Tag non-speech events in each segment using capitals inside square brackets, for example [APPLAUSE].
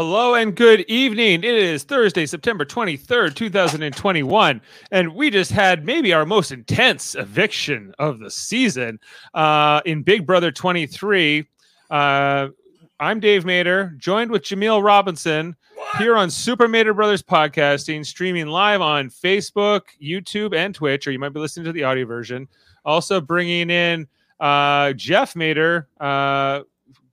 Hello and good evening. It is Thursday, September 23rd, 2021. And we just had maybe our most intense eviction of the season uh, in Big Brother 23. Uh, I'm Dave Mater, joined with Jameel Robinson here on Super Mater Brothers Podcasting, streaming live on Facebook, YouTube, and Twitch, or you might be listening to the audio version. Also bringing in uh, Jeff Mater, uh,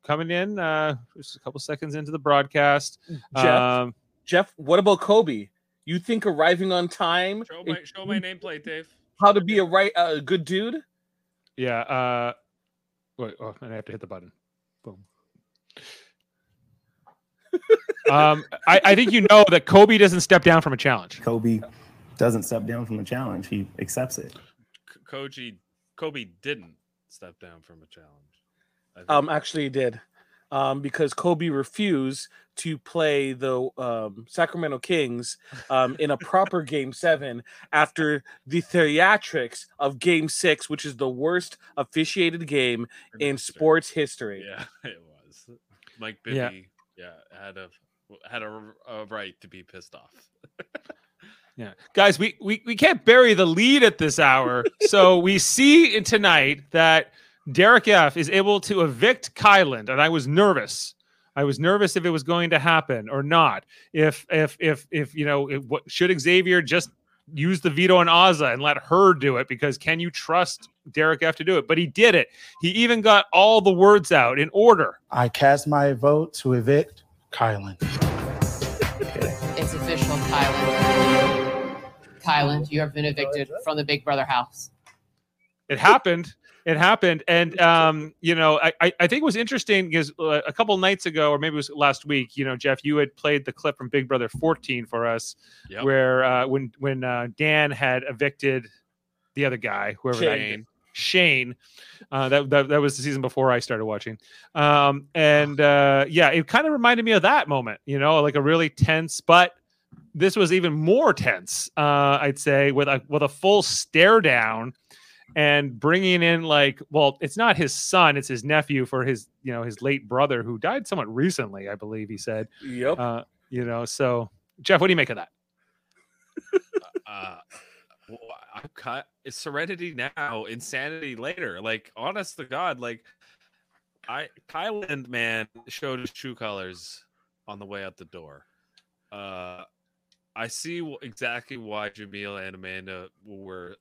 coming in uh, just a couple seconds into the broadcast. Jeff, Um, Jeff, what about Kobe? You think arriving on time, Show my show my nameplate, Dave. how to be a right, a good dude? yeah. Uh, wait, oh, and I have to hit the button. Boom. [LAUGHS] um, I, I think you know that Kobe doesn't step down from a challenge. Kobe doesn't step down from a challenge. He accepts it. K- Koji Kobe didn't step down from a challenge. I think. Um, actually, he did, um, because Kobe refused to play the um, Sacramento Kings um, in a proper Game Seven after the theatrics of Game Six, which is the worst officiated game in sports history. Yeah, [LAUGHS] it was. Mike Yeah. Bibby, yeah, had a had a, a right to be pissed off. [LAUGHS] Yeah, guys, we, we we can't bury the lead at this hour. so we see in tonight that Derek F is able to evict Kyland, and I was nervous. I was nervous if it was going to happen or not. If if if if you know, it, what should Xavier just use the veto on Azah and let her do it? Because can you trust Derek F to do it? But he did it. He even got all the words out in order. I cast my vote to evict Kylan. It's official, Kylan. Kylan, you have been evicted from the Big Brother house. it happened it happened and um you know i i think it was interesting because uh, a couple nights ago or maybe it was last week you know jeff you had played the clip from big brother 14 for us Yep. where uh when when uh dan had evicted the other guy whoever that Shane. Shane. Uh, that, that that was the season before I started watching. Um, and uh, yeah, it kind of reminded me of that moment, you know, like a really tense, but this was even more tense, uh, I'd say, with a with a full stare down and bringing in like, well, it's not his son, it's his nephew for his, you know, his late brother who died somewhat recently, I believe he said. Yep. Uh, you know, so Jeff, what do you make of that? uh, well, I'm cut. It's Serenity now, insanity later. Like, honest to God, like, I Kyland man showed his true colors on the way out the door. Uh, I see exactly why Jameel and Amanda were in,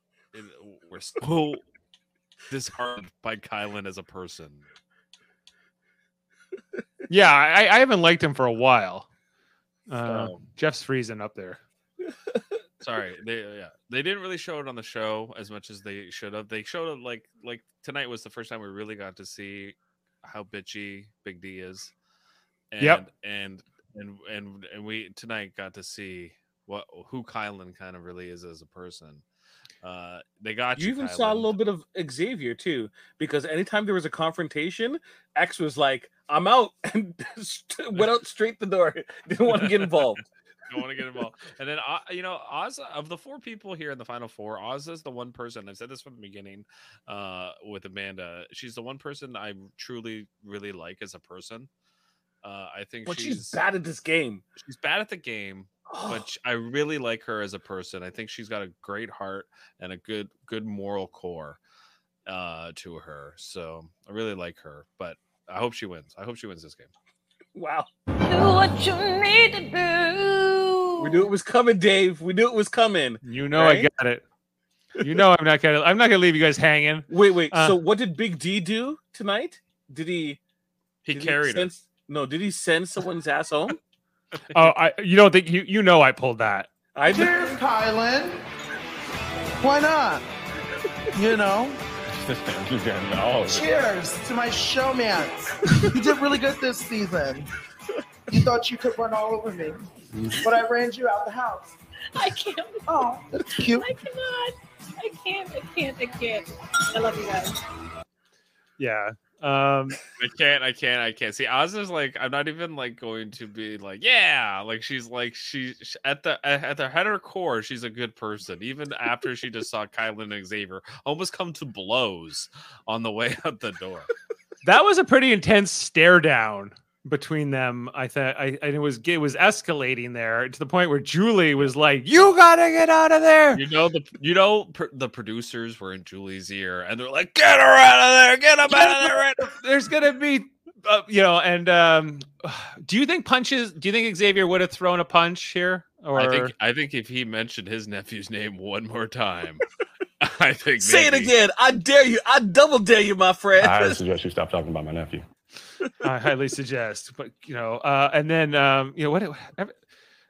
were so [LAUGHS] disheartened by Kylan as a person. Yeah, I, I haven't liked him for a while. Uh, Um, Jeff's freezing up there. Sorry, they yeah they didn't really show it on the show as much as they should have. They showed it like like tonight was the first time we really got to see how bitchy Big D is. And, Yep. And and and and we tonight got to see what who Kylan kind of really is as a person. Uh, they got You you. even saw a little bit of Xavier too, because anytime there was a confrontation, X was like, "I'm out," [LAUGHS] and went out straight the door. [LAUGHS] Didn't want to get involved. don't want to get involved. And then, uh, you know, Oz of the four people here in the final four, Oz is the one person. I've said this from the beginning uh, with Amanda. She's the one person I truly really like as a person. Uh, I think But she's she's bad at this game. she's bad at the game, but I really like her as a person. I think she's got a great heart and a good good moral core uh, to her. So I really like her. But I hope she wins. I hope she wins this game. wow, Do what you need to do. we knew it was coming, Dave. We knew it was coming. You know Right? I got it. You know I'm not gonna I'm not gonna leave you guys hanging. Wait, wait. Uh, so what did Big D do tonight? Did he? He did carried her. send, No, did he send someone's ass home? [LAUGHS] Oh, I you don't think you you know I pulled that. I did. Cheers, Kylan. Why not? You know, [LAUGHS] cheers to my showmance. You did really good this season. You thought you could run all over me, but I ran you out the house. I can't. Oh, that's cute. I cannot. I can't. I can't. I can't. I love you guys. Yeah. Um I can't, I can't, I can't. See, Oz is like, I'm not even like going to be like, yeah, like she's like she at the at the of her core, she's a good person. Even after she just saw Kylan and Xavier almost come to blows on the way [LAUGHS] out the door. that was a pretty intense stare down. Between them. I thought I and it was it was escalating there to the point where Julie was like, "You gotta get out of there." You know the you know pr- the producers were in Julie's ear and they're like, "Get her out of there! Get him out of there!" right. [LAUGHS] There's gonna be, uh, you know, and um, [SIGHS] do you think punches? Do you think Xavier would have thrown a punch here? Or I think I think if he mentioned his nephew's name one more time, [LAUGHS] I think Say it again. I dare you. I double dare you, my friend. I [LAUGHS] suggest you stop talking about my nephew. I highly suggest. But you know, uh, and then um, you know what?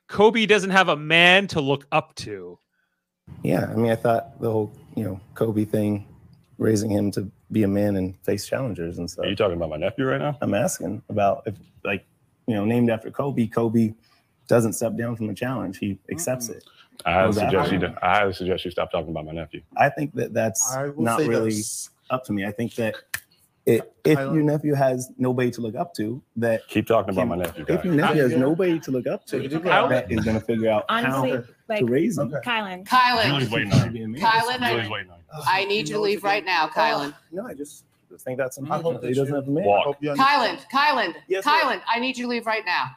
Kobe doesn't have a man to look up to. Yeah, I mean, I thought the whole, you know, Kobe thing, raising him to be a man and face challengers and stuff. Are you talking about my nephew right now? I'm asking about if, like, you know, named after Kobe, Kobe doesn't step down from a challenge. He accepts it. I highly suggest you. wrong? I highly suggest you stop talking about my nephew. I think that that's not really this. up to me. I think that it, if Kylan? your nephew has nobody to look up to, that Keep talking about my nephew, if guys. your nephew has Yeah. nobody to look up to, Kylan? that is going to figure out Honestly, how like to raise him. Okay. Kylan. Kylan, waiting on Be him. a. Kylan, I- waiting on him. I need you to leave right now, Kylan. No, I just think that's I unfortunate. that He doesn't have a man. Walk. Hope you understand. Kylan, Kylan, Yes, sir. Kylan, I need you to leave right now.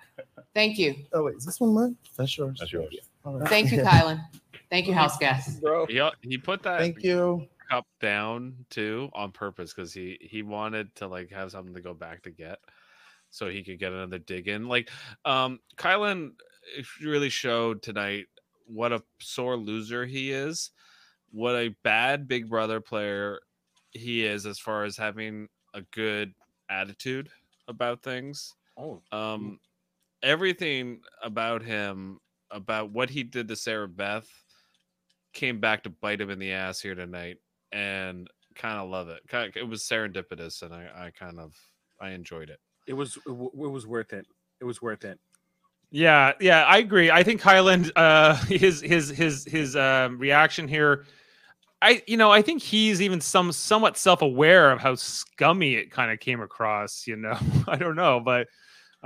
Thank you. Oh wait, is this one mine? That's yours. That's yours. All right. Thank you, [LAUGHS] Kylan. Thank you, house guests. bro. He he put that Thank you. Cup down too on purpose because he he wanted to like have something to go back to get so he could get another dig in like um kylan eh, really showed tonight what a sore loser he is what a bad big brother player he is as far as having a good attitude about things. Oh, um everything about him about what he did to sarah beth came back to bite him in the ass here tonight and kind of love it kind it was serendipitous and i i kind of i enjoyed it it was it, was worth it. It was worth it. Yeah, yeah, I agree. I think Kyland, uh, [LAUGHS] his his his his um, reaction here, I you know I think he's even some somewhat self aware of how scummy it kind of came across. You know, [LAUGHS] I don't know, but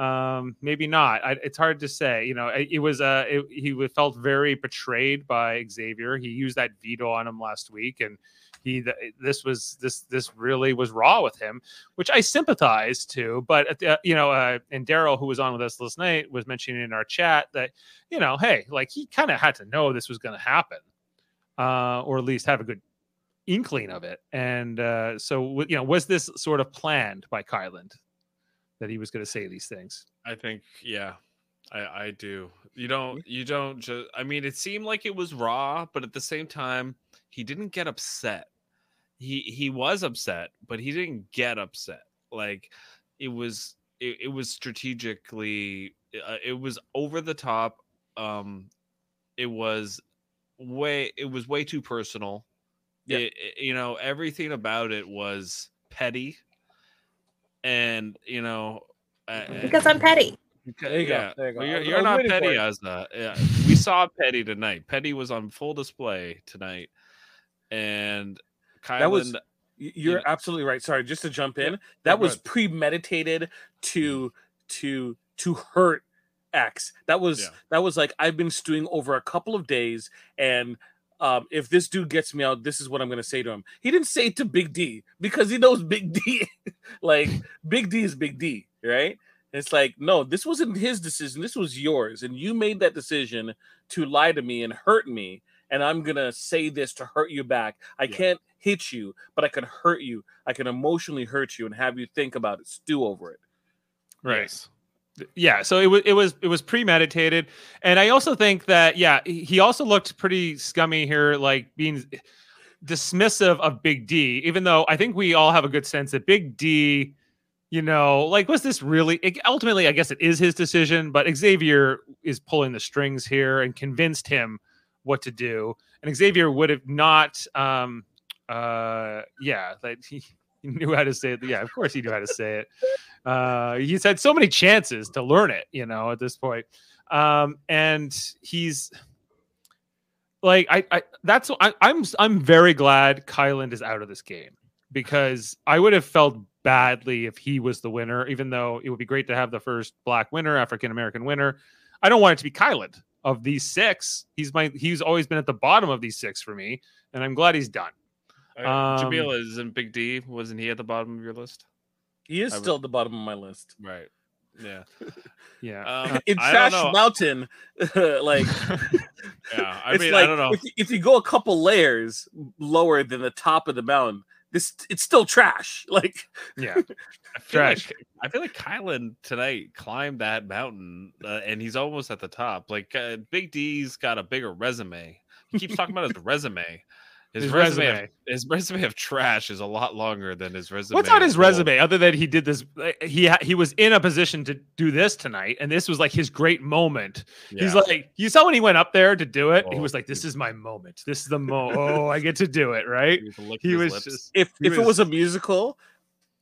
um, maybe not. I, it's hard to say. You know, it, it was uh, it, he wa- felt very betrayed by Xavier. He used that veto on him last week, and he th- this was this this really was raw with him which I sympathize to. But at the, you know, uh, and Daryl, who was on with us last night, was mentioning in our chat that you know, hey, like he kind of had to know this was going to happen, uh, or at least have a good inkling of it. And uh, so, you know, was this sort of planned by Kyland that he was going to say these things? i think yeah i i do you don't you don't just i mean it seemed like it was raw but at the same time he didn't get upset he he was upset but he didn't get upset like it was it, it was strategically uh, it was over the top um it was way it was way too personal Yeah. It- it- you know everything about it was petty and you know uh, Because I'm petty. There you yeah. go. There you go. Well, you're you're not petty, it. Asna. Yeah, we saw Petty tonight. Petty was on full display tonight, and Kylan. That was, you're know- absolutely right. Sorry, just to jump in. Yeah, that was ahead. premeditated to to to hurt X. That was Yeah. that was like I've been stewing over a couple of days, and um, if this dude gets me out, this is what I'm gonna say to him. He didn't say it to Big D because he knows Big D. [LAUGHS] like Big D is Big D, right? It's like no, this wasn't his decision. This was yours, and you made that decision to lie to me and hurt me. And I'm gonna say this to hurt you back. I Yeah. can't hit you, but I can hurt you. I can emotionally hurt you and have you think about it, stew over it. Yes. yeah so it was it was it was premeditated and i also think that yeah he he also looked pretty scummy here like being dismissive of big d even though i think we all have a good sense that big d you know like was this really it, ultimately i guess it is his decision but xavier is pulling the strings here and convinced him what to do. And xavier would have not um uh yeah that he, [LAUGHS] he knew how to say it. Yeah of course he knew how to say it. Uh he's had so many chances to learn it you know at this point. Um and he's like i i that's I, i'm i'm very glad kyland is out of this game because i would have felt badly if he was the winner even though it would be great to have the first black winner african american winner. I don't want it to be kyland of these six he's my he's always been at the bottom of these six for me and i'm glad he's done Uh, Um, Jamila isn't Big D. Wasn't he at the bottom of your list? He is I would- still at the bottom of my list. Right. Yeah. [LAUGHS] Yeah. Um, in Trash. Mountain, [LAUGHS] like [LAUGHS] Yeah. I it's mean, like I don't know. If, if you go a couple layers lower than the top of the mountain, this it's still trash. [LAUGHS] Like yeah. [LAUGHS] I Trash. like I feel like Kylan tonight climbed that mountain, uh, and he's almost at the top. Like uh, Big D's got a bigger resume. He keeps talking about his [LAUGHS] resume. His, His resume, resume. Of, his resume of trash is a lot longer than his resume. What's on his gold. resume other than he did this? He he was in a position to do this tonight, and this was like his great moment. He's like, you saw when he went up there to do it. he Oh, was like, "This is my moment. This is the [LAUGHS] mo. Oh, I get to do it." Right? He was He was lips. just. if He if it was- was a musical,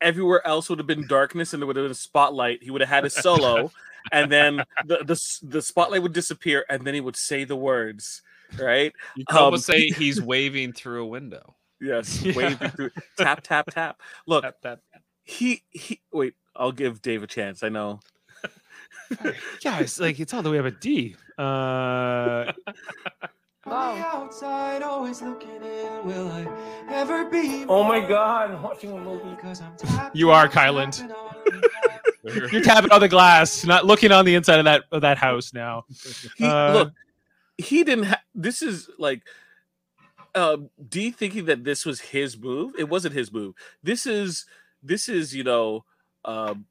everywhere else would have been darkness and there would have been a spotlight. He would have had a solo, and then the, the the spotlight would disappear, and then he would say the words. Right? You could almost um, say he's waving through a window. [LAUGHS] Yes. [LAUGHS] Yeah. Waving through tap tap tap. Look, Tap, tap, he he. Wait, I'll give Dave a chance. I know. [LAUGHS] Yeah, it's like it's all the way up a D. Uh, outside, always looking in. Will I ever be? Oh my God, I'm watching a movie. Because I'm tap, You are tap, Kyland. tapping on the you're tapping on the glass, not looking on the inside of that of that house now. He Uh, look. He didn't. Ha- this is like. Uh, D thinking that this was his move. It wasn't his move. This is this is you know, um,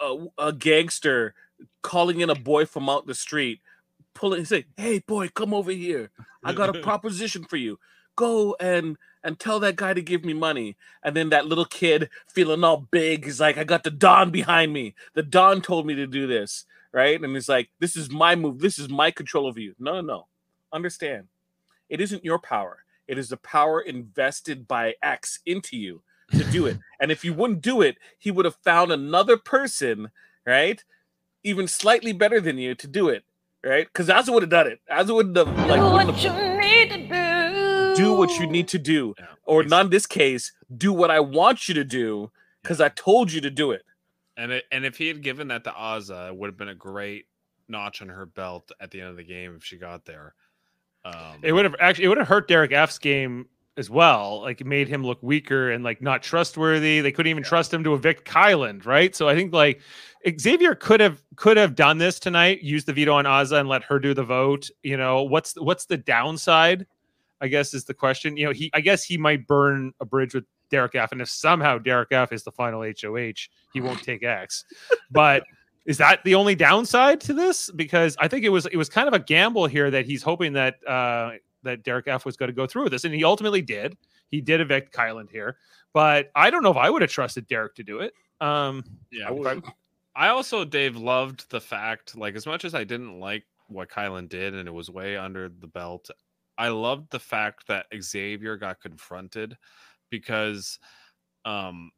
a, a gangster calling in a boy from out the street, pulling, and say, "Hey, boy, come over here. I got a [LAUGHS] proposition for you. Go and and tell that guy to give me money." And then that little kid feeling all big he's like, "I got the Don behind me. The Don told me to do this." Right? And he's like, "This is my move. This is my control over you." No, no, no. Understand? It isn't your power. It is the power invested by X into you to do it. [LAUGHS] and if you wouldn't do it, he would have found another person, right? Even slightly better than you to do it, right? Because Azah would have done it. Azah would have like wouldn't have- need to do. Do what you need to do, Yeah. or Ex- not in this case, do what I want you to do because I told you to do it. And it, and if he had given that to Azah, it would have been a great notch on her belt at the end of the game if she got there. Um, It would have actually it would have hurt Derek F's game as well. Like it made him look weaker and like not trustworthy. They couldn't even trust him to evict Kyland, right? So I think like Xavier could have could have done this tonight, used the veto on Azah and let her do the vote. You know, what's what's the downside? I guess is the question. You know, he I guess he might burn a bridge with Derek F. And if somehow Derek F is the final HOH, he won't take X. But [LAUGHS] is that the only downside to this? Because I think it was it was kind of a gamble here that he's hoping that uh that Derek F was going to go through with this, and he ultimately did. He did evict Kylan here, but I don't know if I would have trusted Derek to do it. Um, yeah, I would. I also, Dave, loved the fact, like, as much as I didn't like what Kylan did and it was way under the belt, I loved the fact that Xavier got confronted because um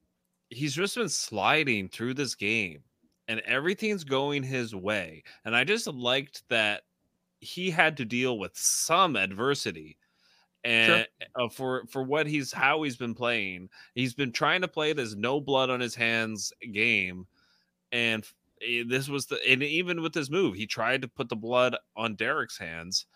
he's just been sliding through this game and everything's going his way. And I just liked that he had to deal with some adversity and uh, for for what he's how he's been playing he's been trying to play this no blood on his hands game and eh, this was the and even with this move he tried to put the blood on derek's hands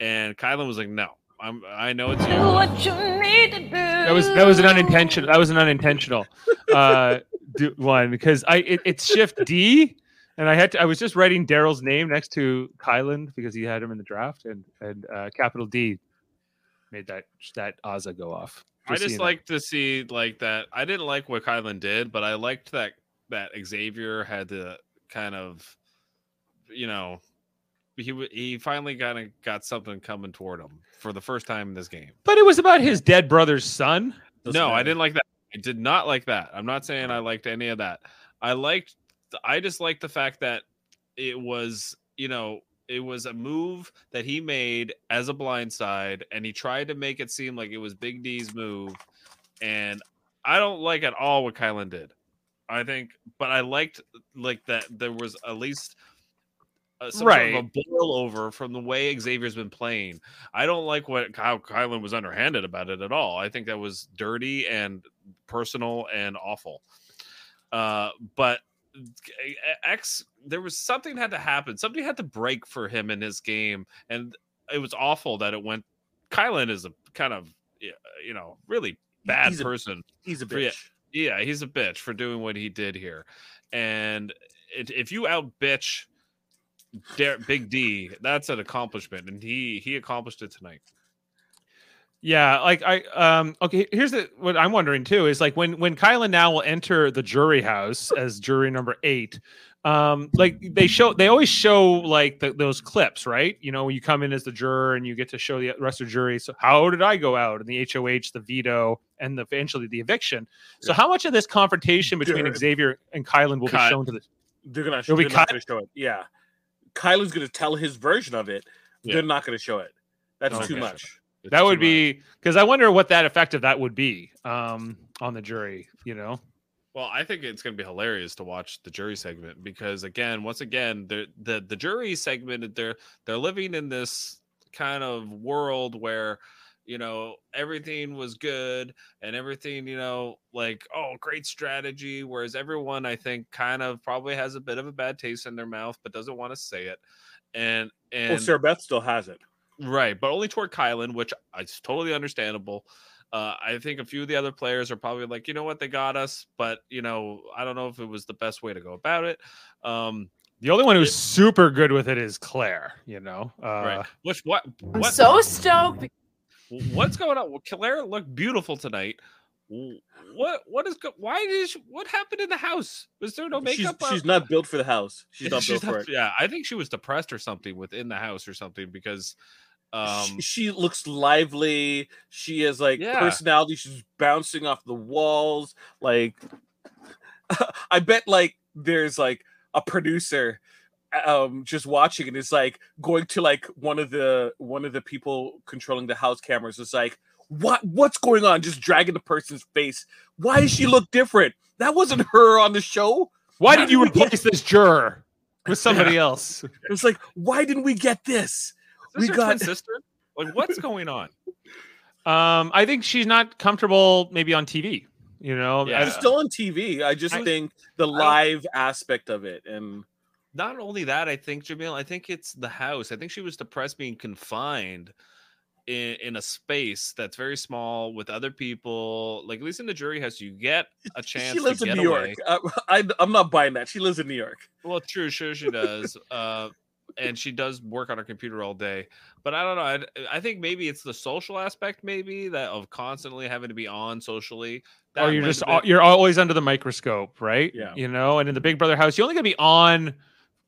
and kylan was like no i'm i know it's Do you what you need to do. that was that was an unintentional that was an unintentional [LAUGHS] uh do, one because I it, it's shift D. And I had to, I was just writing Daryl's name next to Kylan because he had him in the draft, and and uh, capital D made that that Aza go off. I just know. like to see like that. I didn't like what Kylan did, but I liked that that Xavier had to kind of, you know, he he finally kind of got something coming toward him for the first time in this game. But it was about his [LAUGHS] dead brother's son. Doesn't no, I didn't like that. I did not like that. I'm not saying I liked any of that. I liked. I just liked the fact that it was, you know, it was a move that he made as a blindside, and he tried to make it seem like it was Big D's move. And I don't like at all what Kylan did. I think, but I liked like that there was at least. Uh, some sort of a boil over from the way Xavier's been playing. I don't like what how Kylan was underhanded about it at all. I think that was dirty and personal and awful. Uh, but X, there was something had to happen. Something had to break for him in his game, and it was awful that it went. Kylan is a kind of you know really bad He's a- person. He's a For- yeah, bitch. Yeah, he's a bitch for doing what he did here, and it, if you out bitch Der- Big D, that's an accomplishment, and he he accomplished it tonight. Yeah, like I um okay, here's the what I'm wondering too is like when when Kylan now will enter the jury house as jury number 8 um like they show they always show like the, those clips right you know when you come in as the juror and you get to show the rest of the jury so how did i go out and the hoh the veto and the, eventually the eviction so how much of this confrontation between Sure. xavier and kylan will Cut. be shown to the They're gonna, they're not gonna show it. Yeah, Kylan's gonna tell his version of it. Yeah. They're not gonna show it. That's Okay. too much. It's that would be because i wonder what that effect of that would be um on the jury you know Well, I think it's going to be hilarious to watch the jury segment because, again, once again, the the the jury segment they're they're living in this kind of world where you know everything was good and everything you know like oh great strategy whereas everyone i think kind of probably has a bit of a bad taste in their mouth but doesn't want to say it and and Well, Sarah Beth still has it. Right, but only toward Kylan, which is totally understandable. Uh, I think a few of the other players are probably like, you know what, they got us, but you know, I don't know if it was the best way to go about it. Um, the only one who's super good with it is claire you know uh right. Which what I'm so stoked. What's going on? Well, Claire looked beautiful tonight. What what is go- why did she, what happened in the house? Was there no makeup? on- she's not built for the house. She's not built for it. Yeah, I think she was depressed or something within the house or something because um she, she looks lively. She has like Yeah. personality. She's bouncing off the walls. Like, [LAUGHS] I bet like there's like a producer um just watching and it's like going to like one of the one of the people controlling the house cameras is like what what's going on just dragging the person's face why does she look different that wasn't [LAUGHS] her on the show why How did you we get- replace this juror with somebody [LAUGHS] else it's like why didn't we get this is we twin got- sister? Like what's going on? [LAUGHS] Um, I think she's not comfortable maybe on TV. You know, Yeah. It's still on TV. I just I- think the live aspect of it and not only that, I think Jamil, I think it's the house. I think she was depressed being confined in, in a space that's very small with other people. Like at least in the jury house, you get a [LAUGHS] chance she lives to in get New away. York. [LAUGHS] I, I, I'm not buying that. She lives in New York. Well, true, sure she does. uh, and she does work on her computer all day. But I don't know. I, I think maybe it's the social aspect, maybe that of constantly having to be on socially. or That you're just been- you're always under the microscope, right? Yeah. You know, and in the Big Brother house, you only gonna be on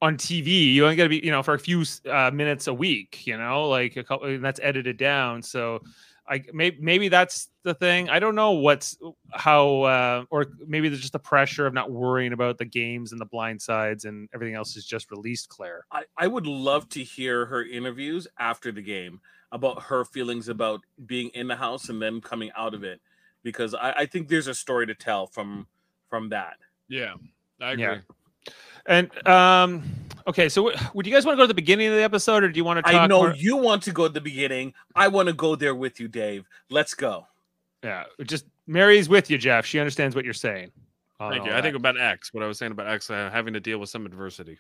on TV. You only gotta be, you know, for a few uh, minutes a week. You know, like a couple, and that's edited down. So, I maybe maybe that's the thing. I don't know what's how, uh, or maybe there's just the pressure of not worrying about the games and the blind sides and everything else is just released. Claire. I, I would love to hear her interviews after the game about her feelings about being in the house and then coming out of it, because I, I think there's a story to tell from from that. yeah, I agree. Yeah. And um, okay, so w- would you guys want to go to the beginning of the episode, or do you want to talk? I know more- you want to go at the beginning. I want to go there with you, Dave. Let's go. Yeah, just Mary's with you, Jeff. She understands what you're saying. Thank all you. I think about X, what I was saying about X uh, having to deal with some adversity.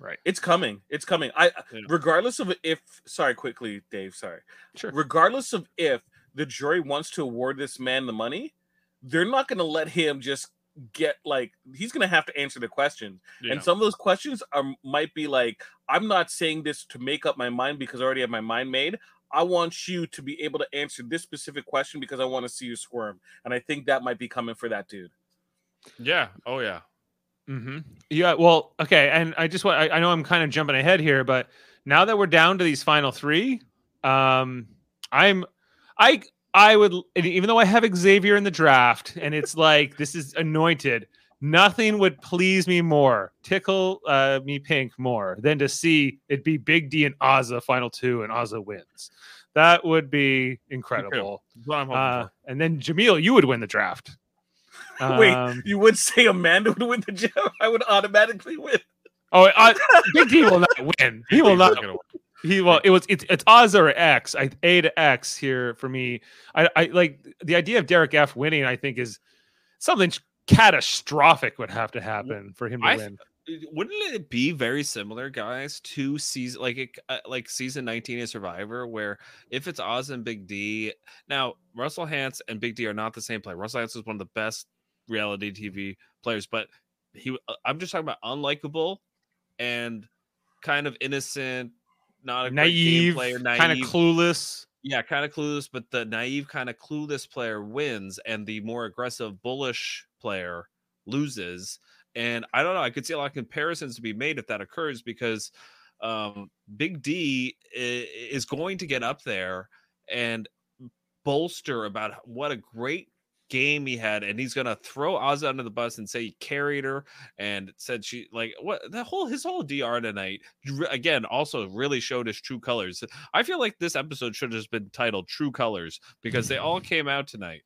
right. It's coming. It's coming. I Yeah. regardless of if sorry, quickly, Dave, sorry. Sure. Regardless of if the jury wants to award this man the money, they're not gonna let him just get like he's gonna have to answer the questions. Yeah. And some of those questions are might be like, I'm not saying this to make up my mind because I already have my mind made. I want you to be able to answer this specific question because I want to see you squirm. And I think that might be coming for that dude. yeah. Oh yeah. Mm-hmm. Yeah. Well, okay. And I just want, I, I know I'm kind of jumping ahead here, but now that we're down to these final three, um, I'm, I, I would, even though I have Xavier in the draft and it's like, this is anointed, nothing would please me more, tickle uh, me pink more than to see it be Big D and Azah final two and Azah wins. That would be incredible. That's what I'm hoping Uh, and then Jameel, you would win the draft. Wait, Um, you would say Amanda would win the [LAUGHS] job? I would automatically win. Oh, uh, Big D will not win. He will not. win. He will. It was. It's it's Oz or X. I A to X here for me. I I like the idea of Derek F winning. I think is something catastrophic would have to happen for him to I- win. Wouldn't it be very similar, guys, to season like it, uh, like season 19 of Survivor, where if it's Oz and Big D, now Russell Hantz and Big D are not the same player. Russell Hantz is one of the best reality TV players, but he uh, I'm just talking about unlikable and kind of innocent, not a naive, player, kind of clueless. Yeah, kind of clueless, but the naive, kind of clueless player wins, and the more aggressive, bullish player loses. And I don't know. I could see a lot of comparisons to be made if that occurs because um, Big D is going to get up there and bolster about what a great game he had, and he's gonna throw Ozzy under the bus and say he carried her and said she like what the whole his whole DR tonight again also really showed his true colors. I feel like this episode should have just been titled True Colors because they all [LAUGHS] came out tonight.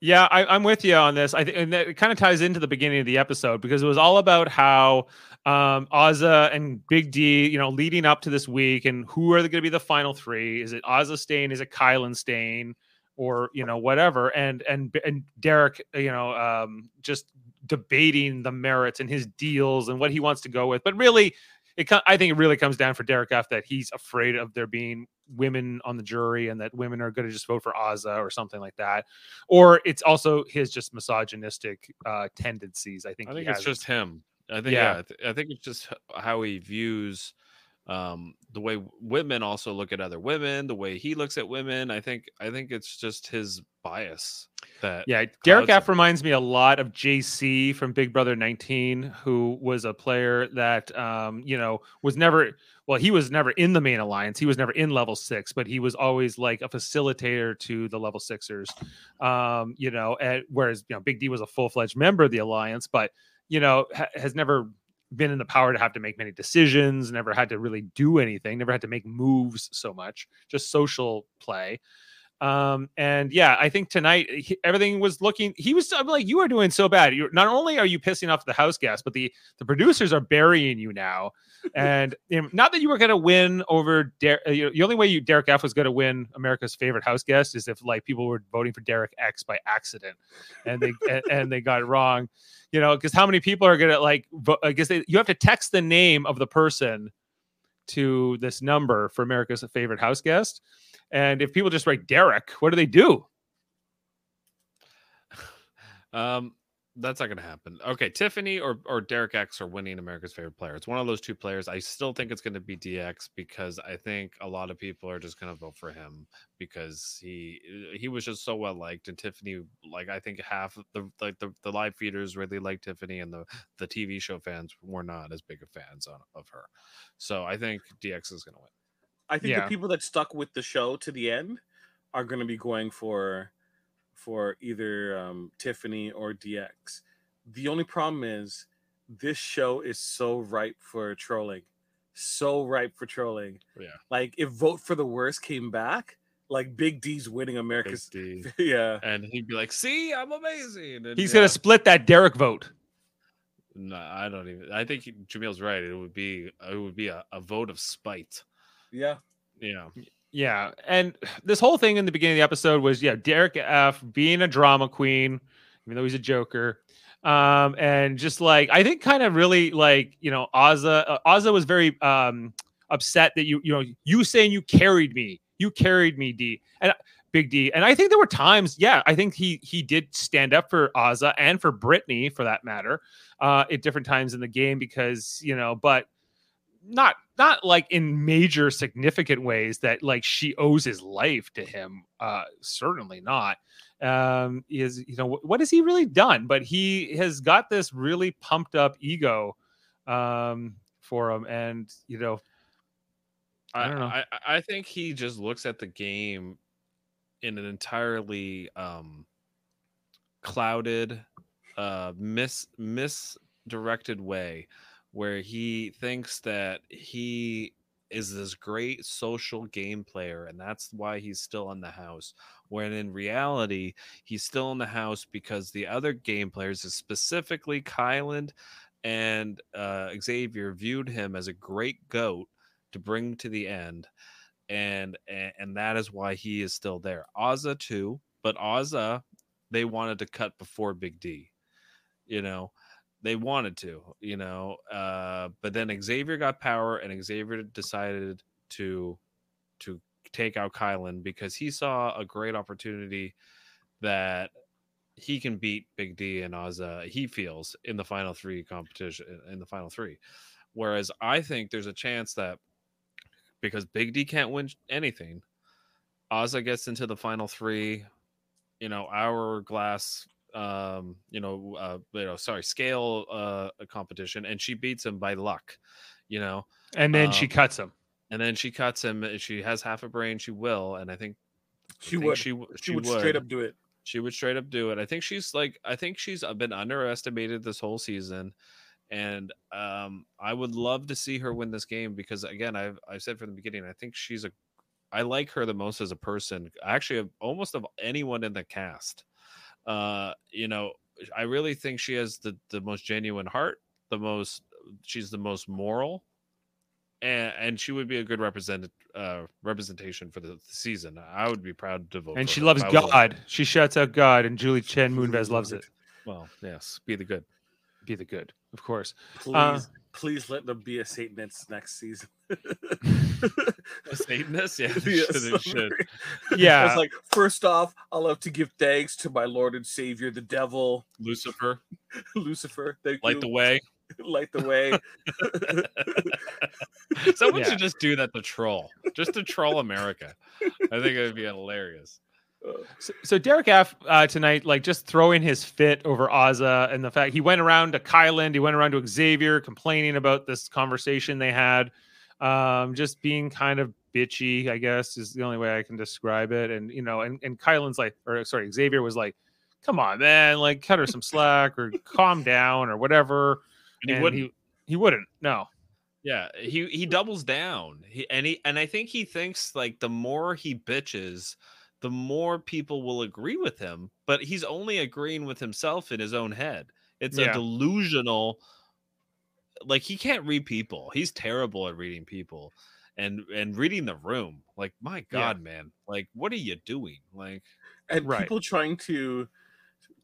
Yeah, I, I'm with you on this. I think, and that kind of ties into the beginning of the episode because it was all about how um, Azah and Big D, you know, leading up to this week, and who are they going to be the final three? Is it Azah Stain? Is it Kylan staying? Or you know, whatever. And and and Derek, you know, um, just debating the merits and his deals and what he wants to go with. But really, it I think it really comes down for Derek F that he's afraid of there being women on the jury and that women are going to just vote for Azah or something like that. Or it's also his just misogynistic uh, tendencies. I think. I think it's has. just him. I think Yeah. yeah, I, th- I think it's just how he views um the way women also look at other women, the way he looks at women. I think I think it's just his bias that Yeah, Derek F reminds me a lot of JC from Big Brother 19, who was a player that um, you know, was never well, he was never in the main alliance. He was never in level six, but he was always like a facilitator to the level sixers. Um, you know, and whereas you know, Big D was a full-fledged member of the alliance, but you know, ha- has never been in the power to have to make many decisions, never had to really do anything, never had to make moves so much, just social play. Um, and yeah, I think tonight he, everything was looking. He was I'm like, you are doing so bad. You're not only are you pissing off the house guests, but the the producers are burying you now. [LAUGHS] And you know, not that you were going to win over Der- uh, you know, the only way you Derek F was going to win America's favorite house guest is if like people were voting for Derek X by accident, and they and, and they got it wrong. You know, because how many people are going to like? Vo- I guess they, you have to text the name of the person to this number for America's favorite house guest. And if people just write Derek, what do they do? Um, that's not going to happen. Okay, Tiffany or or Derek X are winning America's favorite player. It's one of those two players. I still think it's going to be DX because I think a lot of people are just going to vote for him because he he was just so well liked and Tiffany like I think half the like the, the live feeders really like Tiffany and the the TV show fans were not as big of fans on, of her. So I think DX is going to win. I think Yeah. the people that stuck with the show to the end are going to be going for for either um, Tiffany or DX. The only problem is this show is so ripe for trolling, so ripe for trolling. Yeah. Like if Vote for the Worst came back, like Big D's winning Big America's. D. [LAUGHS] yeah, And he'd be like, "See, I'm amazing." And He's yeah. going to split that Derek vote. No, I don't even. I think Jamil's right. It would be it would be a, a vote of spite. Yeah. Yeah, Yeah. And this whole thing in the beginning of the episode was, yeah, Derek F being a drama queen, even though he's a joker. Um, and just like, I think kind of really like, you know, Azah, uh, Azah was very um, upset that you, you know, you saying you carried me, you carried me, D. And Big D. And I think there were times, yeah, I think he he did stand up for Azah and for Britini for that matter, uh, at different times in the game because you know, but not not like in major significant ways that like she owes his life to him. Uh, certainly not. Um, is you know what has he really done? But he has got this really pumped up ego um for him, and you know I don't know. I, I think he just looks at the game in an entirely um clouded, uh, mis misdirected way, where he thinks that he is this great social game player, and that's why he's still in the house. When in reality, he's still in the house because the other game players, specifically Kyland and uh, Xavier, viewed him as a great goat to bring to the end and and, and that is why he is still there Azah too but Azah they wanted to cut before Big D you know they wanted to you know uh but then Xavier got power and Xavier decided to to take out Kylan because he saw a great opportunity that he can beat Big D and Azah. He feels in the final three competition in the final three, whereas I think there's a chance that because Big D can't win anything, Azah gets into the final three. You know, hourglass. Um, you know, uh, you know, sorry, scale uh competition, and she beats him by luck. You know, And then she Um, cuts him. and then she cuts him. and She has half a brain. She will, and I think She I think would. She, w- She, would, straight up do it. She would straight up do it. I think she's like. I think she's been underestimated this whole season, and um, I would love to see her win this game because again, I've I said from the beginning, I think she's a. I like her the most as a person. Actually, of almost of anyone in the cast. Uh, you know, I really think she has the the most genuine heart. The most. She's the most moral and, and she would be a good represent uh representation for the, the season. I would be proud to vote. And for she her loves if I was a- God. She shouts out God, and Julie Chen Moonves loves it. well, yes, be the good. Be the good, of course. Please, Uh, please let them be a Satanist next season. [LAUGHS] A Satanist, yeah, they Yes. should, they should. [LAUGHS] Yeah. It's like first off, I love to give thanks to my Lord and Savior, the devil, Lucifer, [LAUGHS] Lucifer. Thank light you. the way. light the way. Someone Yeah. should just do that to troll, just to troll America. I think it would be hilarious. So, so Derek F uh, tonight, like just throwing his fit over Azah and the fact he went around to Kylan, he went around to Xavier complaining about this conversation they had, um, just being kind of bitchy, I guess is the only way I can describe it. And you know, and and Kyland's like, or sorry, Xavier was like, "Come on, man, like cut her some slack or calm down or whatever." And he And wouldn't. He, he wouldn't. No. Yeah, he he doubles down. He and he and I think he thinks like the more he bitches, the more people will agree with him, but he's only agreeing with himself in his own head. It's Yeah. a delusional like he can't read people. He's terrible at reading people and and reading the room. Like my god, man. Like what are you doing? Like and Right. people trying to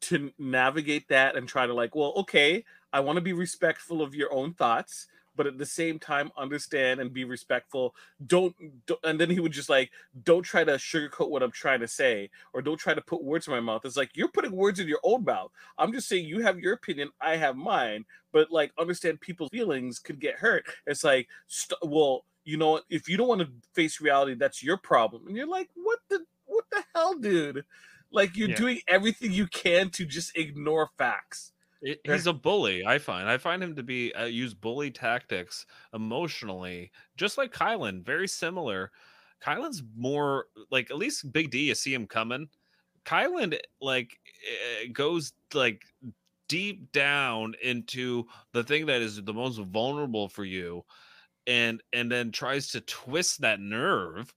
to navigate that and try to like well okay i want to be respectful of your own thoughts but at the same time understand and be respectful. Don't, don't and then he would just like don't try to sugarcoat what i'm trying to say or don't try to put words in my mouth. It's like you're putting words in your own mouth. I'm just saying you have your opinion i have mine. But like understand people's feelings could get hurt. It's like st- well you know what? If you don't want to face reality that's your problem. And you're like what the what the hell dude? Like you're Yeah. doing everything you can to just ignore facts It, he's a bully. I find. I find him to be uh, use bully tactics emotionally, just like Kylan. Very similar. Kylan's more like at least Big D. You see him coming. Kylan like eh, goes like deep down into the thing that is the most vulnerable for you, and and then tries to twist that nerve.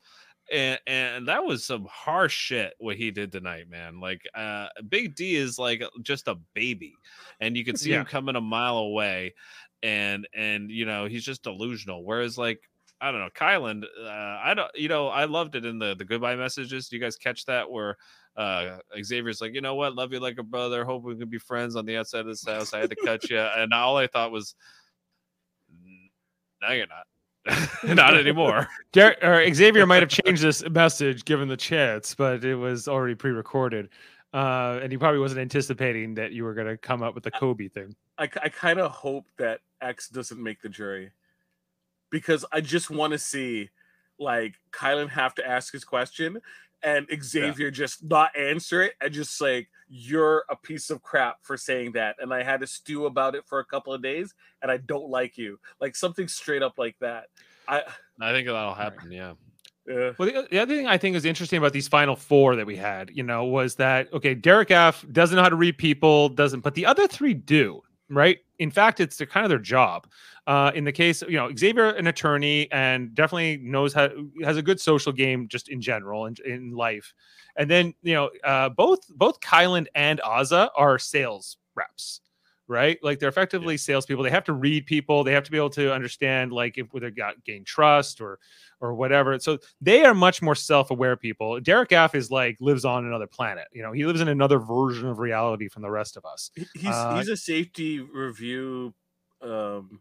And, and that was some harsh shit what he did tonight, man. Like, uh, Big D is like just a baby and you can see Yeah. him coming a mile away and and you know he's just delusional whereas like i don't know kylan uh, i don't you know i loved it in the the goodbye messages do you guys catch that where uh xavier's like you know what love you like a brother hope we can be friends on the outside of this house i had to cut you and all i thought was "N- no you're not [LAUGHS] not anymore. [LAUGHS] Derek, or Xavier might have changed this message given the chance, but it was already pre-recorded, uh, and he probably wasn't anticipating that you were going to come up with the Kobe thing. I, I kind of hope that X doesn't make the jury because I just want to see like Kylan have to ask his question and Xavier just not answer it and just like you're a piece of crap for saying that and I had to stew about it for a couple of days and I don't like you. Like something straight up like that. I i think that'll happen yeah. Uh, Well, the, the other thing I think is interesting about these final four that we had, you know, was that okay, Derek F. doesn't know how to read people, doesn't, but the other three do, right? In fact, it's their, kind of their job. Uh, in the case, you know, Xavier, an attorney, and definitely knows how has a good social game just in general and in, life. And then you know, uh, both both Kyland and Azah are sales reps, right? Like they're effectively salespeople. They have to read people. They have to be able to understand, like, if whether got gain trust or or whatever. So they are much more self-aware people. Derek F is like lives on another planet. You know, he lives in another version of reality from the rest of us. He's Uh, he's a safety review um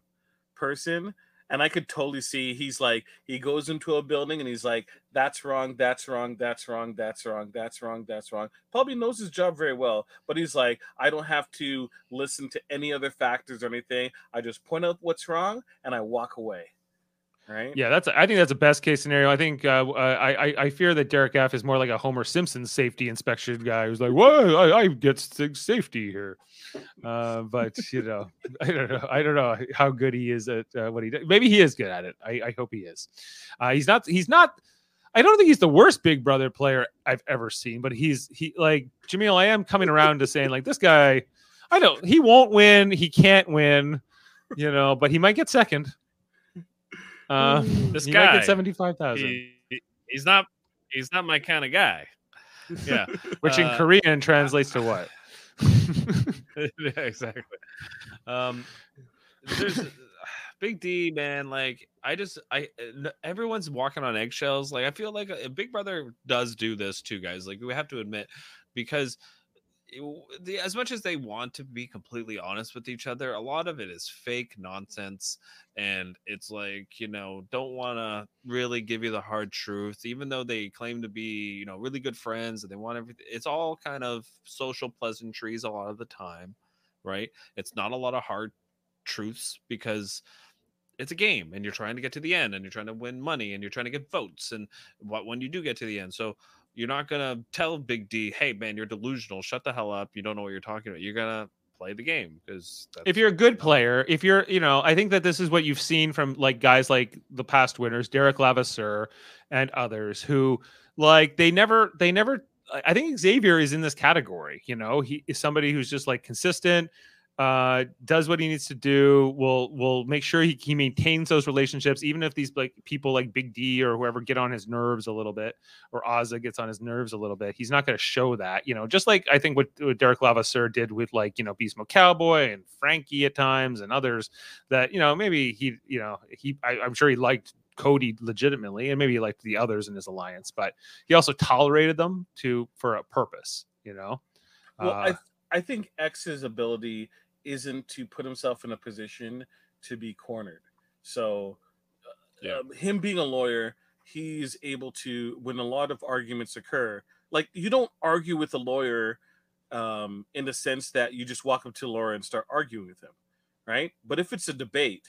person and I could totally see he's like he goes into a building and he's like, "That's wrong, that's wrong, that's wrong, that's wrong, that's wrong, that's wrong." Probably knows his job very well, but he's like, "I don't have to listen to any other factors or anything. I just point out what's wrong and I walk away." Right? Yeah, that's. I think that's a best case scenario. I think uh, I, I I fear that Derek F is more like a Homer Simpson safety inspection guy who's like, "Whoa, I, I get safety here," uh, but you know, [LAUGHS] I don't know. I don't know how good he is at uh, what he does. Maybe he is good at it. I, I hope he is. Uh, he's not. He's not. I don't think he's the worst Big Brother player I've ever seen, but he's he like Jameel. I am coming around to saying like this guy. I don't. He won't win. He can't win. You know, but he might get second. Uh, This he might guy, get seventy five thousand, He, he- he's not he's not my kind of guy. Yeah. [LAUGHS] which in uh, Korean translates to what? [LAUGHS] [LAUGHS] yeah, exactly. Um, there's [SIGHS] Big D, man. Like, I just, I everyone's walking on eggshells. Like, I feel like a, Big Brother does do this too, guys. Like, we have to admit, because it- the, as much as they want to be completely honest with each other, a lot of it is fake nonsense. And it's like, you know, don't want to really give you the hard truth, even though they claim to be, you know, really good friends and they want everything. It's all kind of social pleasantries a lot of the time, right? It's not a lot of hard truths because it's a game and you're trying to get to the end and you're trying to win money and you're trying to get votes and what when you do get to the end. So you're not gonna tell Big D, hey man, you're delusional, shut the hell up, you don't know what you're talking about. You're gonna play the game because if you're a good player, if you're, you know, I think that this is what you've seen from like guys like the past winners, Derek Levasseur and others who like they never, they never, I I think Xavier is in this category. You know, he is somebody who's just like consistent, uh, does what he needs to do, will will make sure he, he maintains those relationships, even if these like people like Big D or whoever get on his nerves a little bit, or Azah gets on his nerves a little bit. He's not going to show that, you know, just like I think what, what Derek Levasseur did with like, you know, Beast Mode Cowboy and Frankie at times and others that, you know, maybe he, you know, he, I, I'm sure he liked Cody legitimately and maybe he liked the others in his alliance, but he also tolerated them to for a purpose, you know? Well, Uh, I I think X's ability isn't to put himself in a position to be cornered. So, uh, Yeah. um, him being a lawyer, he's able to when a lot of arguments occur. Like you don't argue with a lawyer um, in the sense that you just walk up to a lawyer and start arguing with him, right? But if it's a debate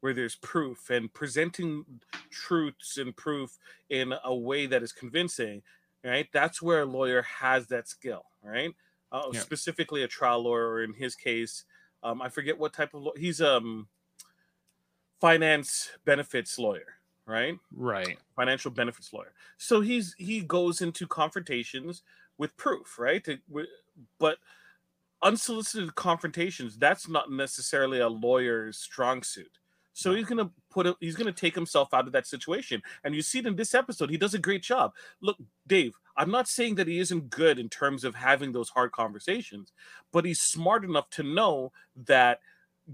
where there's proof and presenting truths and proof in a way that is convincing, right? That's where a lawyer has that skill, right? Uh, Yeah. Specifically, a trial lawyer, or in his case, um, I forget what type of law. He's um finance benefits lawyer, right? right. Financial benefits lawyer. So he's he goes into confrontations with proof, right? To- But unsolicited confrontations, that's not necessarily a lawyer's strong suit. So he's gonna put it, he's gonna take himself out of that situation. And you see it in this episode, he does a great job. Look, Dave, I'm not saying that he isn't good in terms of having those hard conversations, but he's smart enough to know that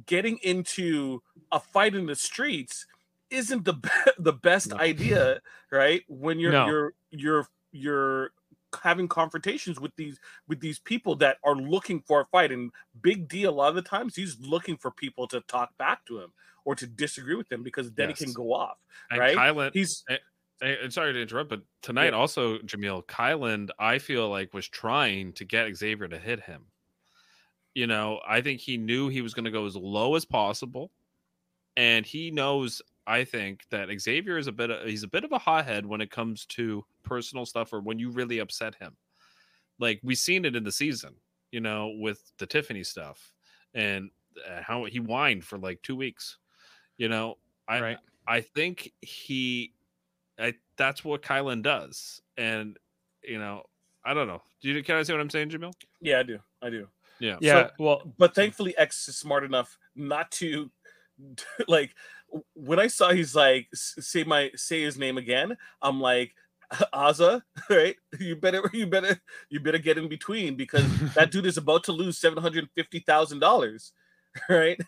getting into a fight in the streets isn't the [LAUGHS] be- the best No. idea, right? When you're No. you're you're you're having confrontations with these with these people that are looking for a fight and big d a lot of the times he's looking for people to talk back to him or to disagree with him because then he can go off and right? Kyland, he's eh, Hey, and sorry to interrupt, but tonight Yeah. also, Jamil Kyland, I feel like was trying to get Xavier to hit him. You know, I think he knew he was going to go as low as possible, and he knows. I think that Xavier is a bit. Of, he's a bit of a hothead when it comes to personal stuff or when you really upset him. Like we've seen it in the season, you know, with the Tiffany stuff and uh, how he whined for like two weeks. You know, I Right. I think he I that's what Kyland does. And you know, I don't know. Do you can I say what I'm saying, Jamil? yeah i do i do Yeah. Yeah. well, but thankfully x is smart enough not to [LAUGHS] like when i saw he's like say my say his name again i'm like [LAUGHS] Azah, [LAUGHS] right? You better, you better, you better get in between because that dude is about to lose seven hundred fifty thousand dollars, right?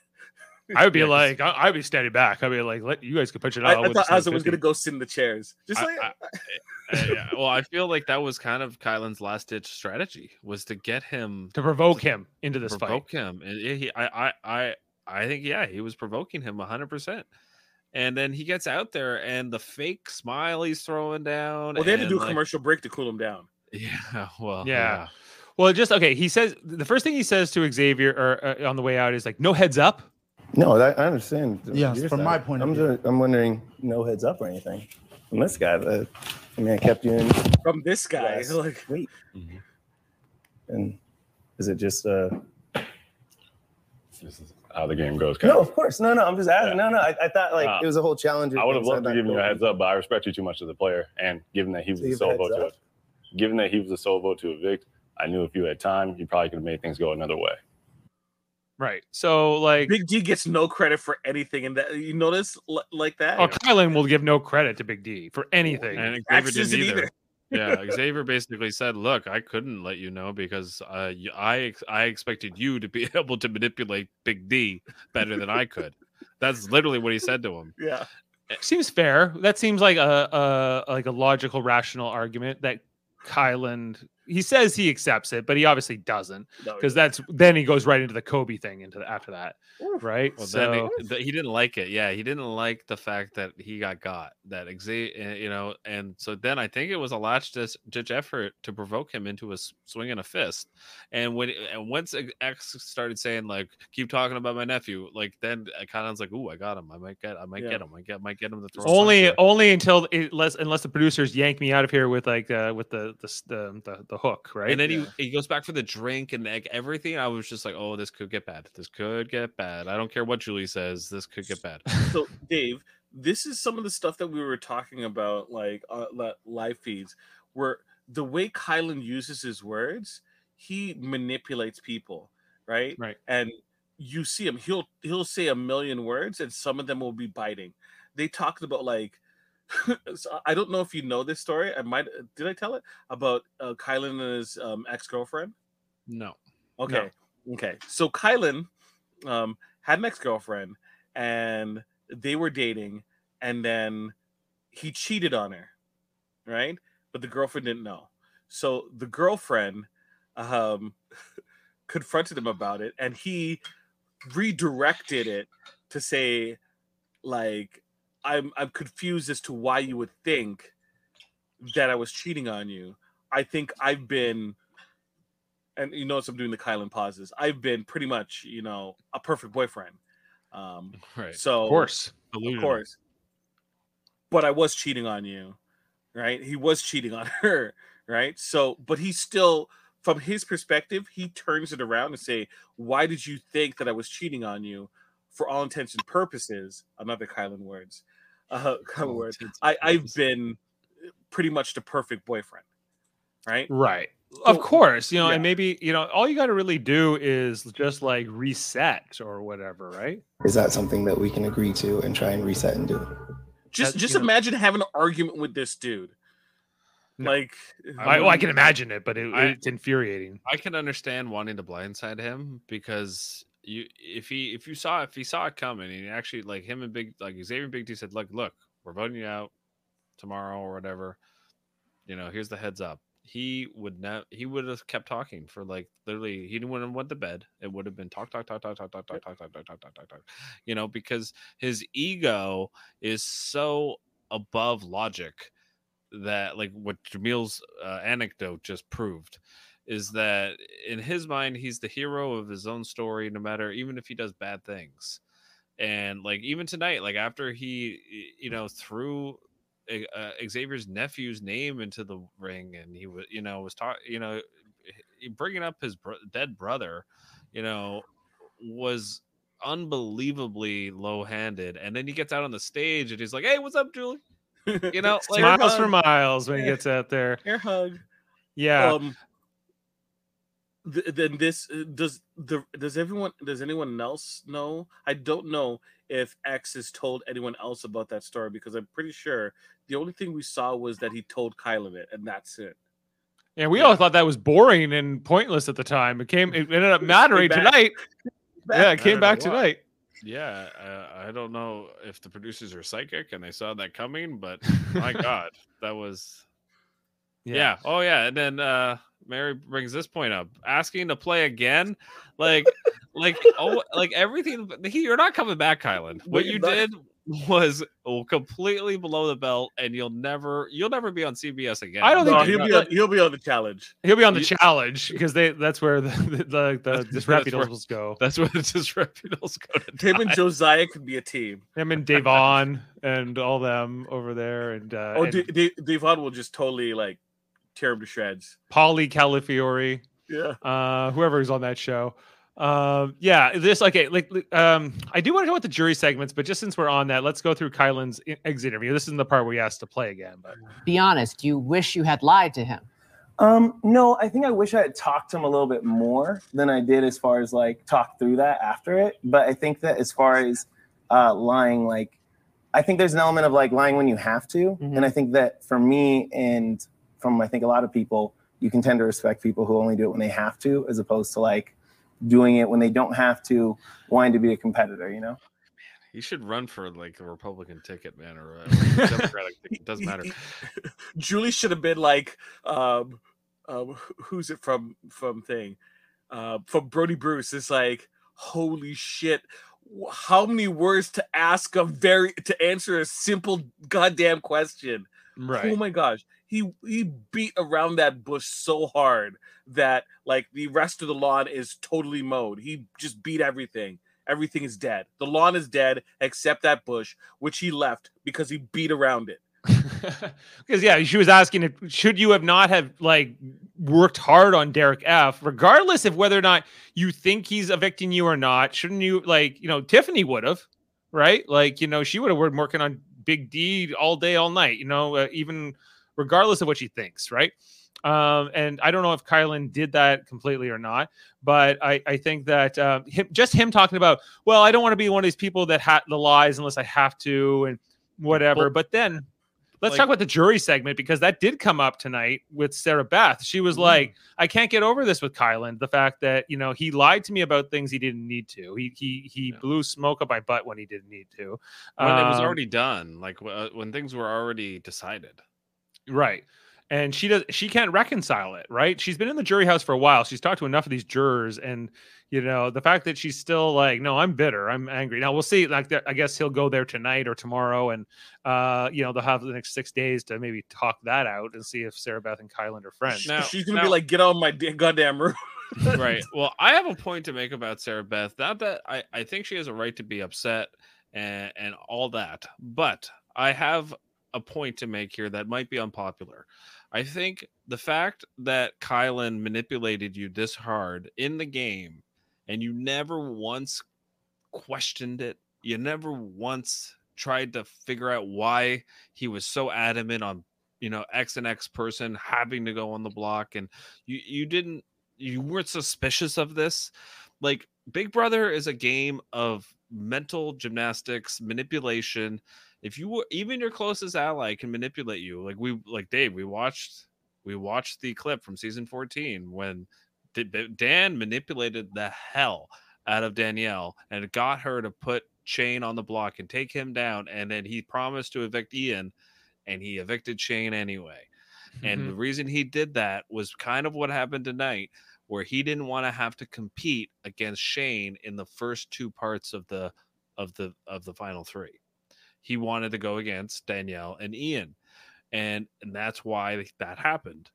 [LAUGHS] I would be Yeah, 'cause- like, I, I'd be standing back. I'd be like, let you guys can punch it I, out. I with thought the was 750. gonna go sit in the chairs, just I- like I- [LAUGHS] Uh, yeah, [LAUGHS] well, I feel like that was kind of Kyland's last ditch strategy was to get him to provoke him into this fight. provoke him. And yeah, he, I, I, I, I think yeah, he was provoking him hundred percent. And then he gets out there and the fake smile he's throwing down. Well, they had to and, do a like- commercial break to cool him down. Yeah, well, Yeah. Well, just okay. He says the first thing he says to Xavier or uh, on the way out is like, "No heads up." No, that, I understand. Yes, your from side. my point of I'm view. just- I'm wondering, no heads up or anything from this guy. That, I mean, I kept you in. From this guy, Yes. [LAUGHS] like Wait, Mhm. and is it just uh? This is how the game goes. No, of course, no, no. I'm just asking. Yeah. No, no. I, I thought like Uh, it was a whole challenge. I would have loved to give you a heads up, but I respect you too much as a player. And given that he was So the you sole have a vote heads to given that he was the sole vote to evict, I knew if you had time, you probably could have made things go another way. Right. So like, Big D gets no credit for anything, and that you notice li- like that. oh, Kyland will give no credit to Big D for anything. And Xavier didn't either. either. yeah, [LAUGHS] Xavier basically said, "Look, I couldn't let you know because uh, y- I ex- I expected you to be [LAUGHS] able to manipulate Big D better than I could." That's literally what he said to him. Yeah, seems fair. That seems like a, a like a logical, rational argument that Kyland. He says he accepts it, but he obviously doesn't no, because that's then he goes right into the Kobe thing into the, after that, right? Well, so then he, he didn't like it. Yeah, he didn't like the fact that he got got. That Xavier, you know, and so then I think it was a last ditch ditch effort to provoke him into a swing and a fist. And when and once X started saying like, "Keep talking about my nephew," like then Kyland's like, "Ooh, I got him. I might get. I might Yeah. get him. I get. Might get him to throw." only only until it, unless unless the producers yank me out of here with like uh with the the s- the, the, the hook, right? And then Yeah. he, he goes back for the drink and like everything. I was just like, oh, this could get bad. This could get bad. I don't care what Julie says. This could get bad. so Dave, this is some of the stuff that we were talking about, like uh, live feeds, where the way Kyland uses his words, he manipulates people, right? Right. And you see him; he'll he'll say a million words, and some of them will be biting. They talked about like. [LAUGHS] so I don't know if you know this story. I might did I tell it about uh, Kyland and his um, ex girlfriend? No. Okay. Okay. So Kyland um, had an ex girlfriend and they were dating, and then he cheated on her, right? But the girlfriend didn't know. So the girlfriend um, [LAUGHS] confronted him about it, and he redirected it to say, like, I'm I'm confused as to why you would think that I was cheating on you. I think I've been and you notice I'm doing the Kyland pauses. I've been pretty much, you know, a perfect boyfriend. Um, [LAUGHS] Right. so of course. of course. But I was cheating on you, right? He was cheating on [LAUGHS] her, right? So, but he still, from his perspective, he turns it around and say, "Why did you think that I was cheating on you?" For all intents and purposes, another Kyland words, uh, [LAUGHS] Kyland words. I, I've been pretty much the perfect boyfriend, right? Right. Of course, you know, yeah. and maybe you know, all you got to really do is just like reset or whatever, right? Is that something that we can agree to and try and reset and do? Just That- just you know- imagine having an argument with this dude. No. Like I, well, I can imagine it, but it, I- it's infuriating. I can understand wanting to blindside him because you if he if you saw if he saw it coming and actually like him and big like Xavier and Big D said, look, look, we're voting you out tomorrow or whatever. You know, here's the heads up. He would not he would have kept talking for like literally he wouldn't have went to bed. It would have been talk, talk, talk, talk, talk, talk, talk, talk, talk, talk, talk, talk, talk, talk. You know, because his ego is so above logic that like what Jamil's uh, anecdote just proved is that in his mind he's the hero of his own story no matter even if he does bad things and like even tonight like after he you know threw uh, uh, Xavier's nephew's name into the ring and he was you know was talking you know bringing up his bro- dead brother you know was unbelievably low-handed and then he gets out on the stage and he's like hey what's up Julie [LAUGHS] you know like Miles for miles when he gets out there. air hug. Yeah. Um. Th- then this uh, does the does everyone does anyone else know? I don't know if X has told anyone else about that story because I'm pretty sure the only thing we saw was that he told Kyland it, and that's it. and we all thought that was boring and pointless at the time. It came. It ended up mattering back. tonight. [LAUGHS] Yeah, it came back tonight. Yeah, uh, I don't know if the producers are psychic and they saw that coming, but [LAUGHS] my God, that was yeah. Oh yeah, and then uh Mary brings this point up, asking to play again, [LAUGHS] like, like oh, like everything. He, you're not coming back, Kyland. What Wait, you that- did, was completely below the belt, and you'll never you'll never be on CBS again. I don't think No, they- he'll be on, he'll be on the challenge. He'll be on the You- challenge because they that's where the the, the, [LAUGHS] the That's- disreputables go. that's where the disreputables go to Him and. Josiah could be a team. Him and Davon and all them over there, and uh, Oh, and D- D- Devon will just totally like tear him to shreds. Paulie Calafiore. Yeah. uh whoever is on that show um yeah this okay like um i do want to go with the jury segments but just since we're on that let's go through kyland's exit interview this isn't the part where he has to play again but Be honest, you wish you had lied to him. Um, no, I think I wish I had talked to him a little bit more than I did as far as like talk through that after it. But I think that as far as uh, lying, like I think there's an element of like lying when you have to, Mhm. and I think that for me and from I think a lot of people, you can tend to respect people who only do it when they have to, as opposed to like doing it when they don't have to, wanting to be a competitor. You know? He should run for like a Republican ticket, man, or a Democratic [LAUGHS] ticket. Doesn't matter. Julie should have been like, um, um, who's it from? From thing, uh, from Brody Bruce. It's like, holy shit! How many words to ask a very to answer a simple goddamn question? right Oh my gosh, he he beat around that bush so hard that like the rest of the lawn is totally mowed. He just beat everything. Everything is dead. The lawn is dead except that bush, which he left because he beat around it. [LAUGHS] because yeah she was asking if should you have not have like worked hard on derek f regardless of whether or not you think he's evicting you or not shouldn't you like you know tiffany would have right like you know she would have been working on big d all day all night you know uh, even regardless of what she thinks right um, and I don't know if Kyland did that completely or not, but I, I think that um, him, just him talking about, well, I don't want to be one of these people that hat the lies unless I have to and whatever. But then let's like- talk about the jury segment because that did come up tonight with Sarah Beth. She was like, I can't get over this with Kyland. The fact that, you know, he lied to me about things he didn't need to. He he he Yeah. blew smoke up my butt when he didn't need to. When it was Um, already done, like uh, when things were already decided. Right. And she does she can't reconcile it, right? She's been in the jury house for a while. She's talked to enough of these jurors and you know, the fact that she's still like, no, I'm bitter. I'm angry. Now we'll see. Like I guess he'll go there tonight or tomorrow and uh, you know, they'll have the next six days to maybe talk that out and see if Sarah Beth and Kyland are friends. Now- She's gonna now- be like, "Get out of my goddamn room. [LAUGHS] right. [LAUGHS] Well, I have a point to make about Sarah Beth. Not that I, I think she has a right to be upset and, and all that, but I have a point to make here that might be unpopular. I think the fact that Kyland manipulated you this hard in the game and you never once questioned it, you never once tried to figure out why he was so adamant on you know x and x person having to go on the block and you you didn't you weren't suspicious of this like big brother is a game of mental gymnastics manipulation if you were even your closest ally can manipulate you like we like dave we watched we watched the clip from season 14 when dan manipulated the hell out of danielle and got her to put shane on the block and take him down and then he promised to evict ian and he evicted shane anyway and the mm-hmm. reason he did that was kind of what happened tonight, where he didn't want to have to compete against Shane in the first two parts of the of the of the final three. He wanted to go against Danielle and Ian. And and that's why that happened.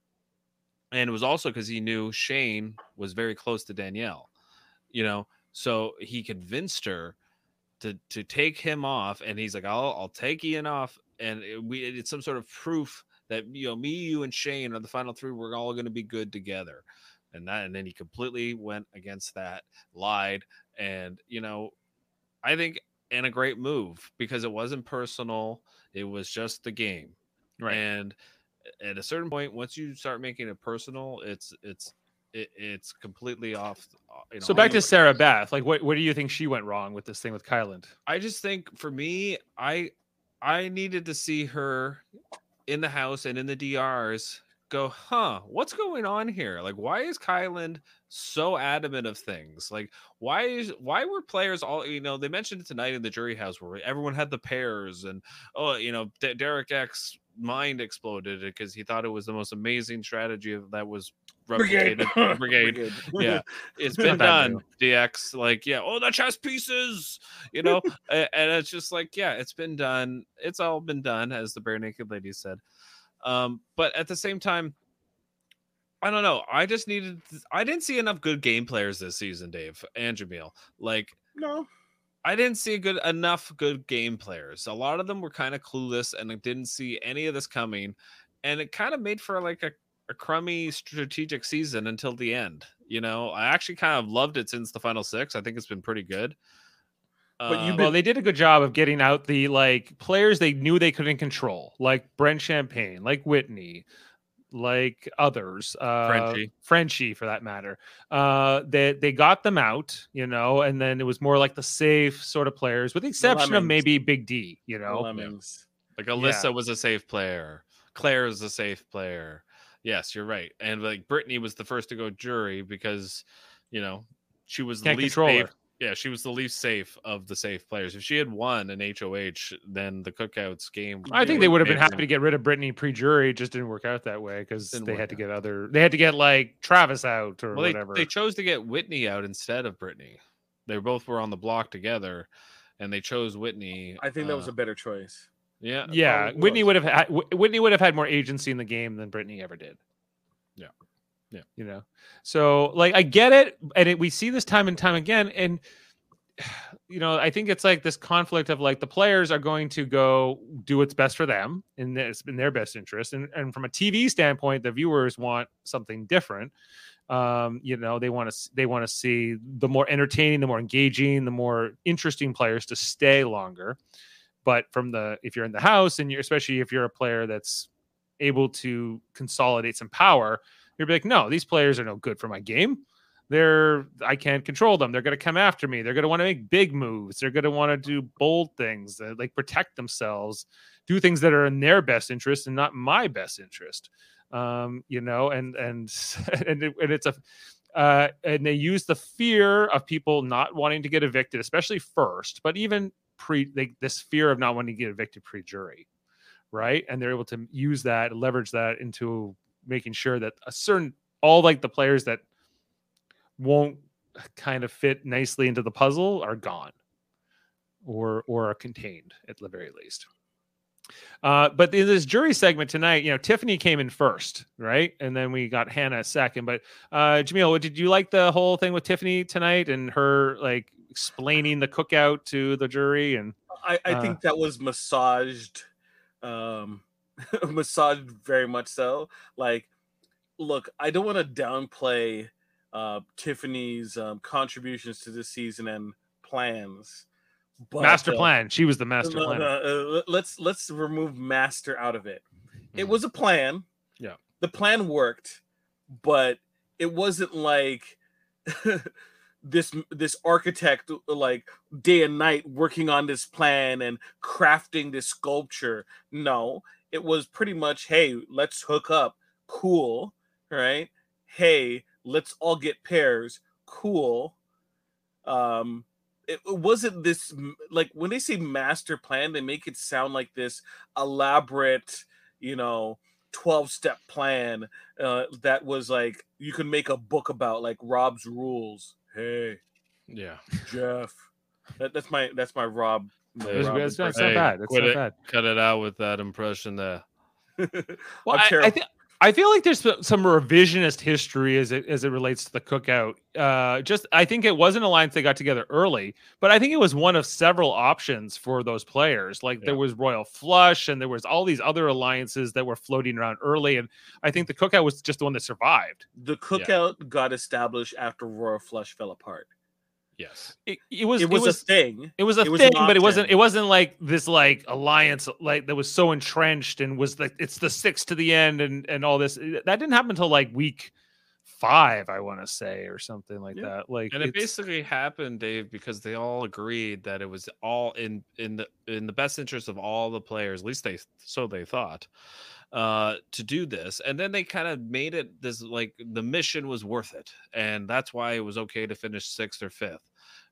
And it was also because he knew Shane was very close to Danielle. You know, so he convinced her to to take him off and he's like I'll I'll take Ian off and it, we it's some sort of proof that you know me you and Shane are the final three we're all going to be good together and that and then he completely went against that lied and you know I think in a great move because it wasn't personal it was just the game Right. and at a certain point once you start making it personal it's it's it, it's completely off uh, you know, So back to Sarah Beth. Like what what do you think she went wrong with this thing with Kyland? I just think for me, I I needed to see her in the house and in the DRs go, huh, what's going on here? Like, why is Kyland so adamant of things? Like, why is why were players all you know? They mentioned it tonight in the jury house where everyone had the pairs and oh, you know, D- Derek X mind exploded because he thought it was the most amazing strategy of- that was Brigade. replicated. [LAUGHS] Brigade. Yeah, [LAUGHS] it's been done. DX, like, yeah, oh, the chess pieces, you know, [LAUGHS] and it's just like, yeah, it's been done. It's all been done, as the bare naked lady said. Um, but at the same time, I don't know. I just needed. I didn't see enough good game players this season, Dave and Jamil. Like, No. I didn't see good enough good game players. A lot of them were kind of clueless, and I didn't see any of this coming. And it kind of made for like a, a crummy strategic season until the end. You know, I actually kind of loved it since the final six. I think it's been pretty good. But you've Um, Well, they did a good job of getting out the like players they knew they couldn't control, like Brent Champagne, like Whitney, like others, uh, Frenchie. Frenchie for that matter. Uh, they they got them out, you know, and then it was more like the safe sort of players, with the exception of maybe Big D, you know. Lemmings. Like Alyssa Yeah. was a safe player. Claire is a safe player. Yes, you're right. And like Britini was the first to go jury because, you know, she was Can't the least safe. Her. Yeah, she was the least safe of the safe players. If she had won an HOH, then the cookouts game. I think they would have been happy to get rid of Britini pre-jury. It just didn't work out that way because they work had to out. get other. They had to get like Travis out or Well, whatever. they chose to get Whitney out instead of Britini. They both were on the block together, and they chose Whitney. I think that was uh, a better choice. yeah. yeah, Whitney would have had Whitney would have had more agency in the game than Britini ever did. Yeah. Yeah. You know, so like I get it, and it, we see this time and time again, and [SIGHS] you know, I think it's like this conflict of like the players are going to go do what's best for them in this in their best interest, and and from a TV standpoint, the viewers want something different. Um, you know, they want to they want to see the more entertaining, the more engaging, the more interesting players to stay longer. But from the if you're in the house and you're especially if you're a player that's able to consolidate some power, you're like, no, these players are no good for my game. They're I can't control them. They're going to come after me. They're going to want to make big moves. They're going to want to do bold things, uh, like protect themselves, do things that are in their best interest and not my best interest. Um, you know, and and [LAUGHS] and, it, and it's a uh, and they use the fear of people not wanting to get evicted, especially first, but even pre this fear of not wanting to get evicted pre-jury, right? And they're able to use that, leverage that into making sure that a certain all like the players that won't kind of fit nicely into the puzzle are gone or or are contained at the very least. Uh, but in this jury segment tonight, you know, Tiffany came in first, right? And then we got Hannah second. But uh Jamil, did you like the whole thing with Tiffany tonight and her like explaining the cookout to the jury and I, I Uh, think that was massaged, um, [LAUGHS] massaged very much so. Like, look, I don't want to downplay uh, Tiffany's um, contributions to this season and plans. But, master uh, plan? She was the master no, plan. uh, let- let's let's remove master out of it. It was a plan. Mm-hmm. Yeah. the plan worked, but it wasn't like [LAUGHS] this this architect like day and night working on this plan and crafting this sculpture. No, it was pretty much, hey, let's hook up. Cool, right? Hey, let's all get pairs. Cool. Um it it wasn't this like when they say master plan, they make it sound like this elaborate, you know, 12 step plan uh, that was like you could make a book about like Rob's rules. Hey, Yeah. Jeff. That, that's my that's my Rob. My It's- Rob it's not, it's impression. not bad. It's not it. bad. Cut it out with that impression there. [LAUGHS] Well, I'm I, I, I feel like there's some- some revisionist history as it as it relates to the cookout. Uh, just I think it was an alliance they got together early, but I think it was one of several options for those players. Like there was Royal Flush, and there was all these other alliances that were floating around early, and I think the cookout was just the one that survived. the cookout got established after Royal Flush fell apart. Yes. It, it was It was, a thing. It was a It was thing, but it wasn't. option. It wasn't like this like alliance like that was so entrenched and was like it's the six to the end and and all this. That didn't happen until like week five, I want to say, or something like Yeah. that. Like and it basically happened dave because they all agreed that it was all in in the in the best interest of all the players at least they so they thought uh to do this and then they kind of made it this like the mission was worth it and that's why it was okay to finish sixth or fifth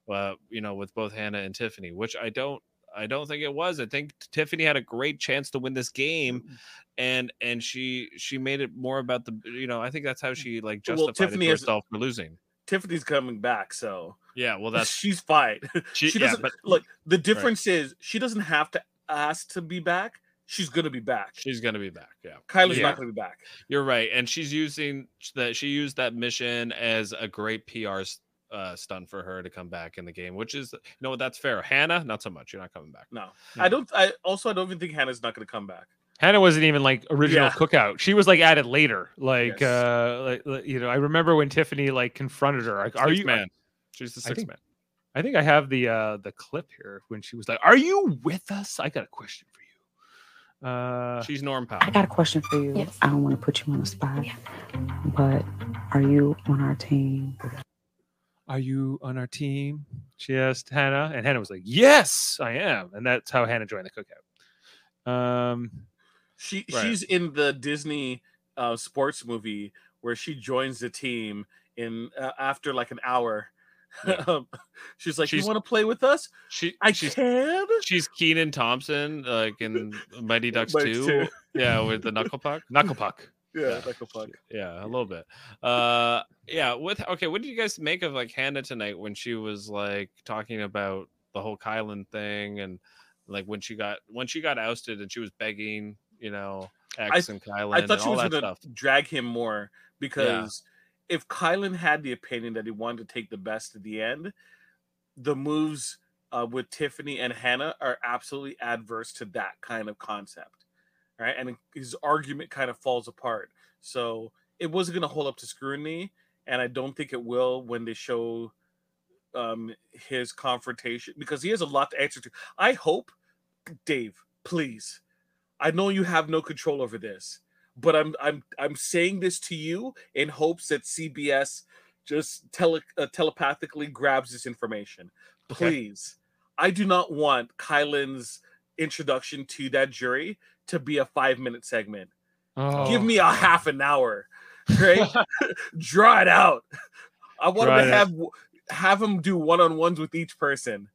uh you know with both hannah and tiffany which i don't I don't think it was. I think Tiffany had a great chance to win this game, Mm. and and she she made it more about the you know I think that's how she like Well, justified Tiffany it herself for losing. Tiffany's coming back, so Yeah, well [LAUGHS] that's she's fine. [LAUGHS] she, she doesn't but look. The difference is she doesn't have to ask to be back. She's gonna be back. she's gonna be back. Yeah, Kylie's Yeah. not gonna be back. You're right, and she's using that. She used that mission as a great PR uh, stunt for her to come back in the game, which is you know what that's fair. Hannah, not so much. You're not coming back. No, Yeah. I don't. I also I don't even think Hannah's not gonna come back. Hannah wasn't even like original Yeah. cookout. She was like added later. Like Yes. uh like, like, you know, I remember when Tiffany like confronted her. Like, are Six you man? She's the I six think- man. I think I have the uh the clip here when she was like, Are you with us? I got a question for you. Uh She's Norm Powell. I got a question for you. Yes. I don't want to put you on the spot, but are you on our team? Are you on our team? She asked Hannah, and Hannah was like, Yes, I am. And that's how Hannah joined the cookout. Um She Right. she's in the Disney uh, sports movie where she joins the team in uh, after like an hour. [LAUGHS] Um, she's like, She's- "You want to play with us? She I she's can." she's Kenan Thompson, like in [LAUGHS] Mighty Ducks. Two. Yeah, with the knuckle puck. knuckle puck. Yeah, Yeah. like a fuck. Yeah, a little bit. Uh yeah, with okay, what did you guys make of like Hannah tonight when she was like talking about the whole Kyland thing and like when she got when she got ousted and she was begging, you know, X and Kyland I thought and she all was gonna stuff. drag him more because if Kyland had the opinion that he wanted to take the best at the end, the moves uh, with Tiffany and Hannah are absolutely adverse to that kind of concept, right? And his argument kind of falls apart. So it wasn't going to hold up to scrutiny, and I don't think it will when they show um his confrontation because he has a lot to answer to. I hope, Dave, please. I know you have no control over this, but I'm I'm I'm saying this to you in hopes that CBS just tele, uh, telepathically grabs this information. Okay. Please, I do not want Kyland's introduction to that jury to be a five minute segment. Give Oh. me a half an hour, right? [LAUGHS] Draw it out. I want Draw it to out. have have him do one on ones with each person,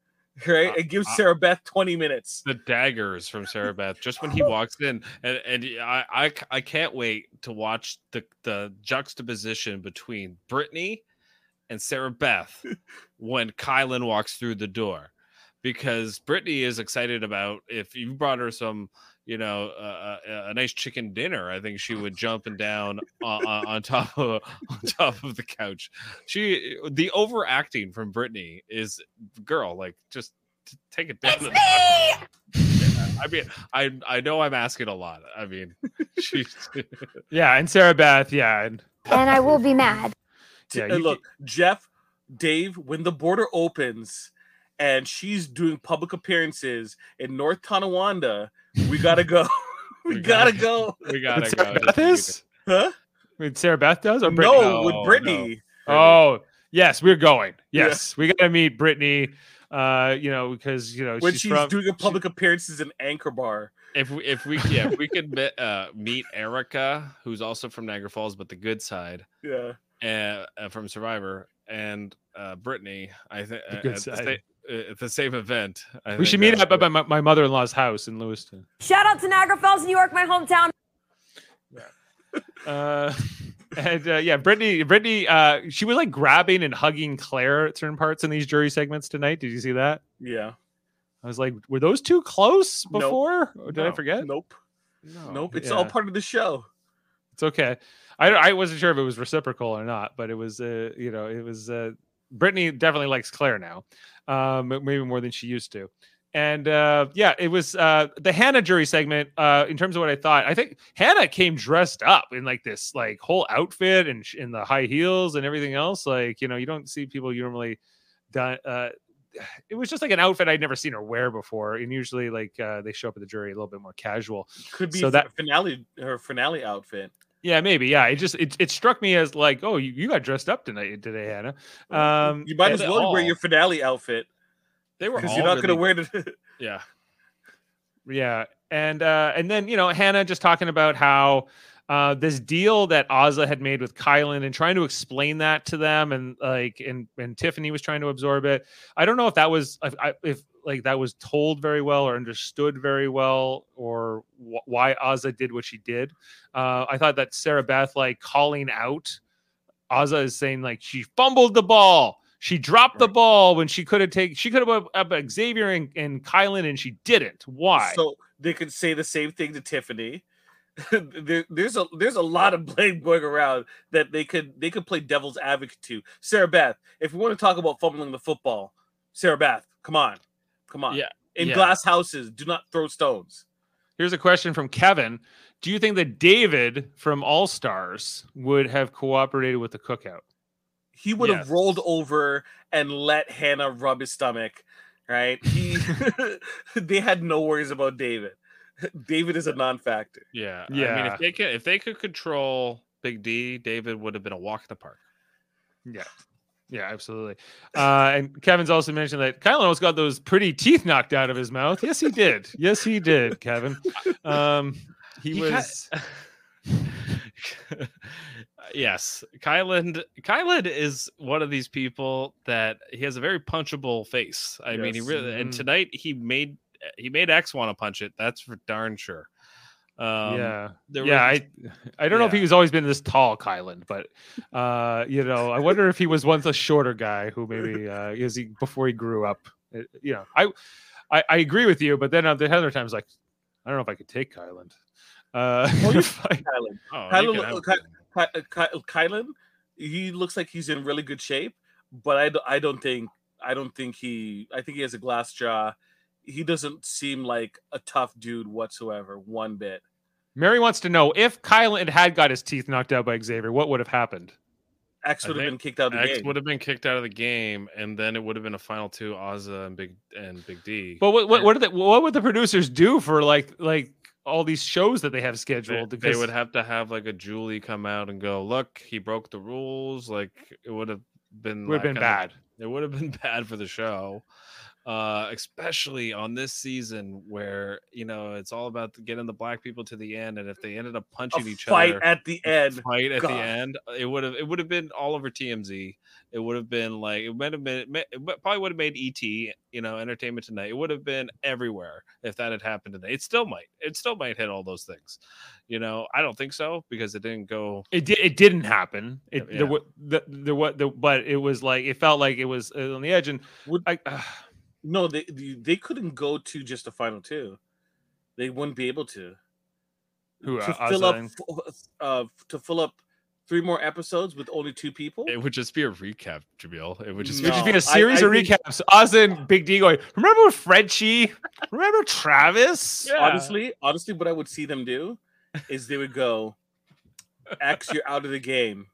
right? Uh, And give uh, Sarah Beth twenty minutes. the daggers from Sarah [LAUGHS] Beth just when he walks in and and I, I I can't wait to watch the the juxtaposition between Britini and Sarah Beth [LAUGHS] when Kyland walks through the door because Britini is excited about if you brought her some you know uh, a, a nice chicken dinner I think she [LAUGHS] would jump and down on, on, on top [LAUGHS] of on top of the couch she the overacting from Britini is girl like just t- take it down a notch. Yeah, I mean, I I know I'm asking a lot. I mean, [LAUGHS] she's Yeah, and Sarah Beth, yeah. And and I will be mad. T- Yeah, you look, Jeff, Dave, when the border opens and she's doing public appearances in North Tonawanda, we gotta go. [LAUGHS] we, We gotta, gotta- go. [LAUGHS] we gotta Sarah go. Beth is? Huh? With Sarah Beth does or Britini? No, with No, Britini. Oh, yes, we're going. Yeah. Yes, we gotta meet Britini. Uh, you know, because you know When she's, she's, from, doing a public appearances in Anchor Bar. If we if we yeah if we could met, uh, meet Erica, who's also from Niagara Falls, but the good side, Yeah. uh, uh, from Survivor, and uh, Britini, I think uh, good the side. uh, at the same event. I we think should meet up would- at my, my mother-in-law's house in Lewiston. Shout out to Niagara Falls, New York, my hometown. Yeah. Uh, [LAUGHS] and uh, yeah, Britini, Britini, uh, she was like grabbing and hugging Claire at certain parts in these jury segments tonight. Did you see that? Yeah. I was like, were those two close Nope. before? Or did I forget? Nope. No. Nope. It's Yeah. all part of the show. It's okay. I I wasn't sure if it was reciprocal or not, but it was uh you know it was uh Britini definitely likes Claire now, um maybe more than she used to, and uh yeah it was uh the Hannah jury segment uh in terms of what I thought I think Hannah came dressed up in like this like whole outfit and in the high heels and everything else like you know you don't see people you normally done uh [SIGHS] it was just like an outfit I'd never seen her wear before, and usually like uh, they show up at the jury a little bit more casual. Could be So that- finale her finale outfit. Yeah, maybe. Yeah, it just it, it struck me as like, oh, you, you got dressed up tonight today, Hannah. Um, you might as well wear your finale outfit They were because you're not gonna really- wear the. [LAUGHS] Yeah, Yeah, and uh, and then you know Hannah just talking about how uh, this deal that Azah had made with Kyland and trying to explain that to them, and like and and Tiffany was trying to absorb it. I don't know if that was if, if like that was told very well or understood very well or wh- why Azah did what she did. Uh, I thought that Sarah Beth like calling out Azah is saying like she fumbled the ball. She dropped the ball when she could have taken. She could have up Xavier and, and Kyland, and she didn't. Why? So they could say the same thing to Tiffany. [LAUGHS] there, there's a there's a lot of blame going around that they could they could play devil's advocate to. Sarah Beth, if we want to talk about fumbling the football, Sarah Beth, come on, come on. Yeah, In yeah. glass houses, do not throw stones. Here's a question from Kevin. Do you think that David from All Stars would have cooperated with the cookout? He would have rolled over and let Hannah rub his stomach. Right? He [LAUGHS] [LAUGHS] they had no worries about David. [LAUGHS] David is a non-factor. Yeah, Yeah. I mean, if they could, if they could control Big D, David would have been a walk in the park. Yeah. Yeah, absolutely. Uh, and Kevin's also mentioned that Kyland almost got those pretty teeth knocked out of his mouth. Yes, he did. Yes, he did, Kevin. Um, he, He was. [LAUGHS] yes, Kyland. Kyland is one of these people that he has a very punchable face. I mean, he really. And Mhm. tonight he made he made X want to punch it. That's for darn sure. Um, yeah, there yeah. was- I, I don't know if yeah. he's always been this tall, Kyland, but uh, you know, I wonder if he was once a shorter guy who maybe [LAUGHS] uh, is he before he grew up. Uh, You know, I, I, I agree with you, but then uh, the other times, like, I don't know if I could take Kyland. Uh, [LAUGHS] if I- Kyland. Oh, Kyland, have- Ky- Ky- Ky- Kyland, he looks like he's in really good shape, but I, I don't think I don't think he I think he has a glass jaw. He doesn't seem like a tough dude whatsoever, one bit. Mary wants to know if Kyland had got his teeth knocked out by Xavier, what would have happened? X I would have been kicked out of the X game. would have been kicked out of the game, and then it would have been a final two: Azah and Big and Big D. But what what what, did the, what would the producers do for like like all these shows that they have scheduled? they Because would have to have like a Julie come out and go, "Look, he broke the rules." Like it would have been would have that been kind of- bad. it would have been [LAUGHS] bad for the show uh especially on this season where you know it's all about getting the black people to the end and if they ended up a punching each fight other at the end. fight at the end it would have it would have been all over tmz it would have been like it might have been it may- it probably would have made et you know entertainment tonight it would have been everywhere if that had happened today it still might it still might hit all those things you know i don't think so because it didn't go it did it didn't happen. It Yeah. there the, there what the but it was like it felt like it was uh, on the edge and Would- I [SIGHS] No, they they they couldn't go to just the final two. They wouldn't be able to. Who, to uh, fill up uh to fill up three more episodes with only two people? it would just be a recap jamil it would just It would just be a series I of think- recaps. Ozzy and Big D going, remember Frenchie? Remember Travis? honestly, honestly, what I would see them do is they would go, X, you're out of the game.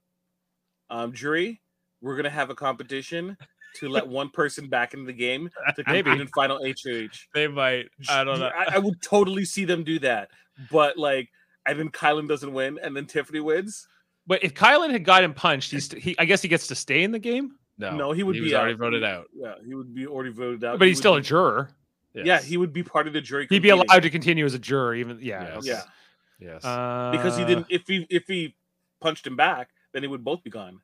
Um, jury, we're gonna have a competition to let one person back into the game [LAUGHS] to Maybe. compete in final HOH. they might i don't know I, I would totally see them do that, but like, and then Kyland doesn't win, and then Tiffany wins. But if Kyland had gotten punched, he's he I guess he gets to stay in the game, no No, he would he be was already out. voted out Yeah, he would be already voted out. but He he's would still be- a juror. Yeah, he would be part of the jury. He'd be allowed to continue as a juror, even yeah. Yes. Yeah, yes Uh, because he didn't. If he if he punched him back, then they would both be gone.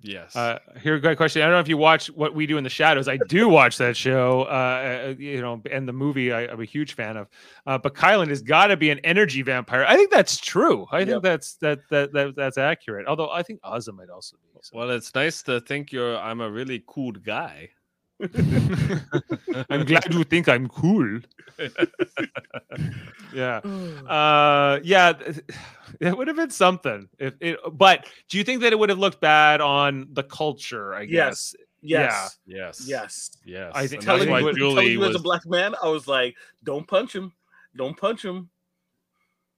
Yes Uh, here, a great question. I don't know if you watch what we do in the shadows. I do watch that show, uh, uh, you know, and the movie I, I'm a huge fan of. Uh, but Kyland has got to be an energy vampire. I think that's true. I think Yep. that's that, that that that's accurate. Although I think Azah might also be. so. well it's nice to think you're i'm a really cool guy [LAUGHS] I'm glad you think I'm cool. [LAUGHS] yeah. [SIGHS] Uh, yeah. [SIGHS] It would have been something. If it, but do you think that it would have looked bad on the culture? I guess. Yes, yes yes. yes I think- Telling that's why you, telling you was as a black man, I was like, "Don't punch him, don't punch him."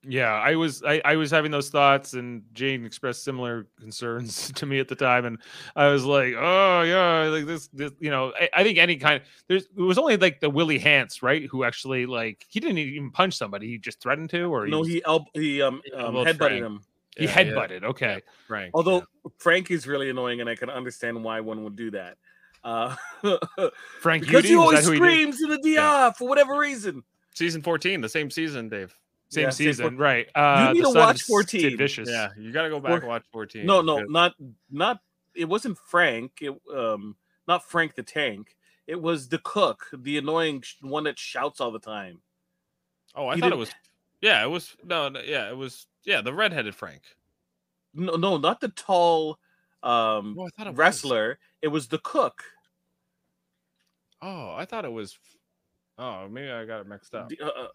Yeah, I was I, I was having those thoughts, and Jane expressed similar concerns [LAUGHS] to me at the time, and I was like, oh yeah, like this, this you know, I, I think any kind there's it was only like the Willie Hantz, right, who actually like he didn't even punch somebody, he just threatened to, or no, was- he el- he um, um elbowed headbutted Frank. him. he Yeah, yeah, headbutted. Okay, Frank Although Frank is really annoying, and I can understand why one would do that. Uh, [LAUGHS] Frank because Eudy, he always that who he screams in the DR for whatever reason. season 14 the same season dave Same Yeah, season, for- right? Uh, need to watch 14. Sid Vicious. yeah you gotta go back Or- and watch 14 No, no, because- not not. It wasn't Frank. It um not Frank the Tank. It was the cook, the annoying sh- one that shouts all the time. Oh, I He thought it didn't- was. Yeah, it was. No, no, yeah, it was. Yeah, the redheaded Frank. No, no, not the tall um No, I thought it was. wrestler. It was the cook. Oh, I thought it was. Oh, maybe I got it mixed up. The- uh, uh,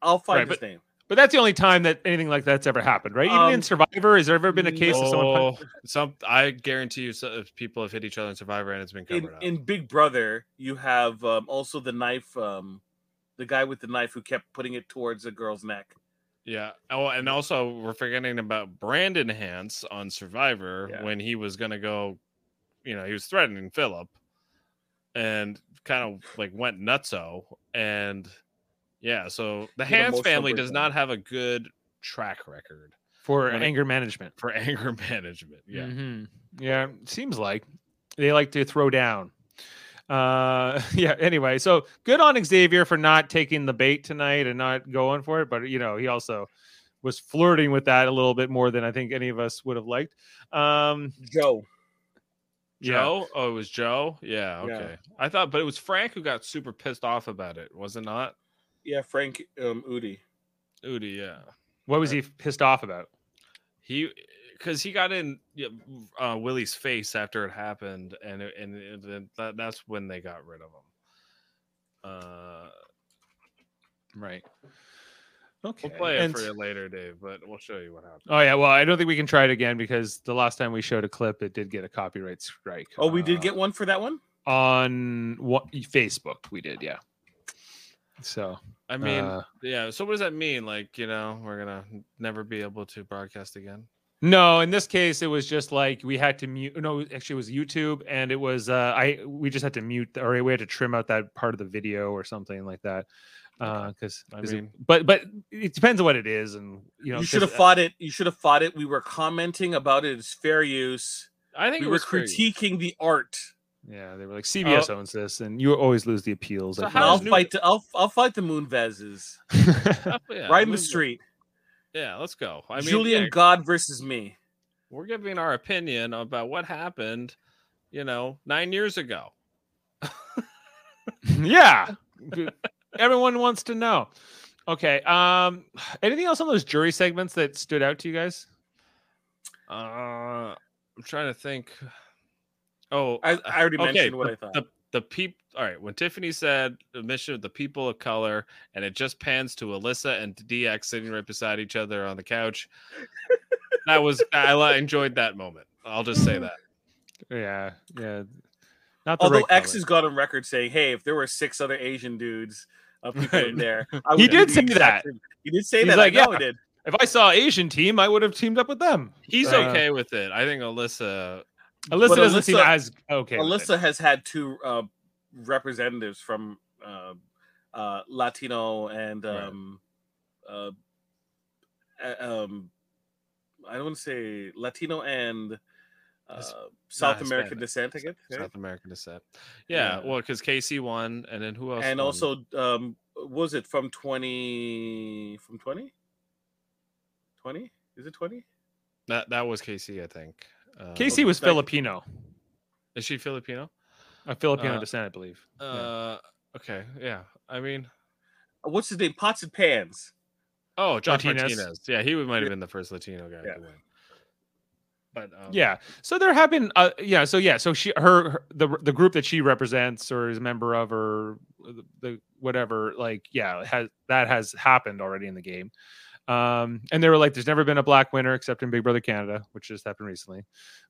I'll find Right, his but- name. But that's the only time that anything like that's ever happened, right? Even in Um, Survivor, has there ever been a case of someone? Some I guarantee you, so, people have hit each other in Survivor and it's been In, covered up. in Big Brother, you have um, also the knife, um, the guy with the knife who kept putting it towards the girl's neck. Yeah. Oh, and also we're forgetting about Brandon Hantz on Survivor Yeah. when he was gonna go, you know, he was threatening Philip and kind of like went nutso. And yeah, so the Hantz family does not have a good track record for When it- anger management. for [LAUGHS] anger management. Yeah. Mhm. Yeah, seems like they like to throw down. Uh, [LAUGHS] yeah. Anyway, so good on Xavier for not taking the bait tonight and not going for it. But you know, he also was flirting with that a little bit more than I think any of us would have liked. Um, Joe. yeah. Joe? Oh, it was Joe? Yeah, Yeah. okay. I thought but it was Frank who got super pissed off about it, was it not? Yeah, Frank um, Eudy. Eudy, yeah. What was he pissed off about? He because he got in uh, Willie's face after it happened, and it, and then that, that's when they got rid of him. Uh, Right. Okay. we'll play it and- for you later, Dave, but we'll show you what happened. Oh yeah, well, I don't think we can try it again because the last time we showed a clip, it did get a copyright strike. Oh, we did Uh, get one for that one. on what Facebook. We did, yeah. So I mean, uh, yeah. So what does that mean? Like, you know, we're gonna never be able to broadcast again. no, in this case, it was just like we had to mute. No, actually, it was YouTube, and it was uh, I we just had to mute or we had to trim out that part of the video or something like that. Uh because I mean- but but it depends on what it is, and you know, you should have 'cause, uh, fought it. You should have fought it. We were commenting about it as fair use. I think we it were was fair critiquing the art. Yeah, they were like CBS owns this, and you always lose the appeals. So I how And I'll New- fight. The, I'll I'll fight the Moonvezes Uh, [LAUGHS] yeah, right in the move- street. Yeah, let's go. I mean, Julian yeah, God versus me. we're giving our opinion about what happened, you know, nine years ago. [LAUGHS] [LAUGHS] yeah everyone wants to know okay um anything else on those jury segments that stood out to you guys Uh, I'm trying to think. Oh, I, I already okay, mentioned what the, I thought. The the peop. All right, when Tiffany said the mission of the people of color, and it just pans to Alyssa and DX sitting right beside each other on the couch. that was I enjoyed that moment. I'll just say that. yeah yeah not the Although right X color. has got on record saying, "Hey, if there were six other Asian dudes, uh, people in Right. there, [LAUGHS] I He would do did say that. same- He did say He's that. like, I know yeah. he did. if i saw asian team i would have teamed up with them He's Uh, okay with it. I think Alyssa. Alyssa But doesn't seem as okay. Alyssa has had two uh, representatives from uh, uh, Latino and um, uh, uh, um, I don't want to say Latino and uh, South Hispanic. American descent, I guess. right? South American descent. Yeah, Yeah. well, because Kaycee won, and then who else? and won? also, um, was it from twenty from twenty? Twenty? Is it twenty? that that was Kaycee, I think. Uh, kaycee was Thank filipino is she Filipino? a filipino Uh, descent i believe Yeah. Uh, okay, yeah. I mean, Uh, What's his name? Pots and pans. oh, Josh Martinez. Martinez. Yeah, he might have been the first Latino guy Yeah. to win. But um, yeah so there have been uh yeah so yeah so she her, her the the group that she represents or is a member of or the, the whatever like yeah has that has happened already in the game um and they were like there's never been a black winner except in big brother canada which just happened recently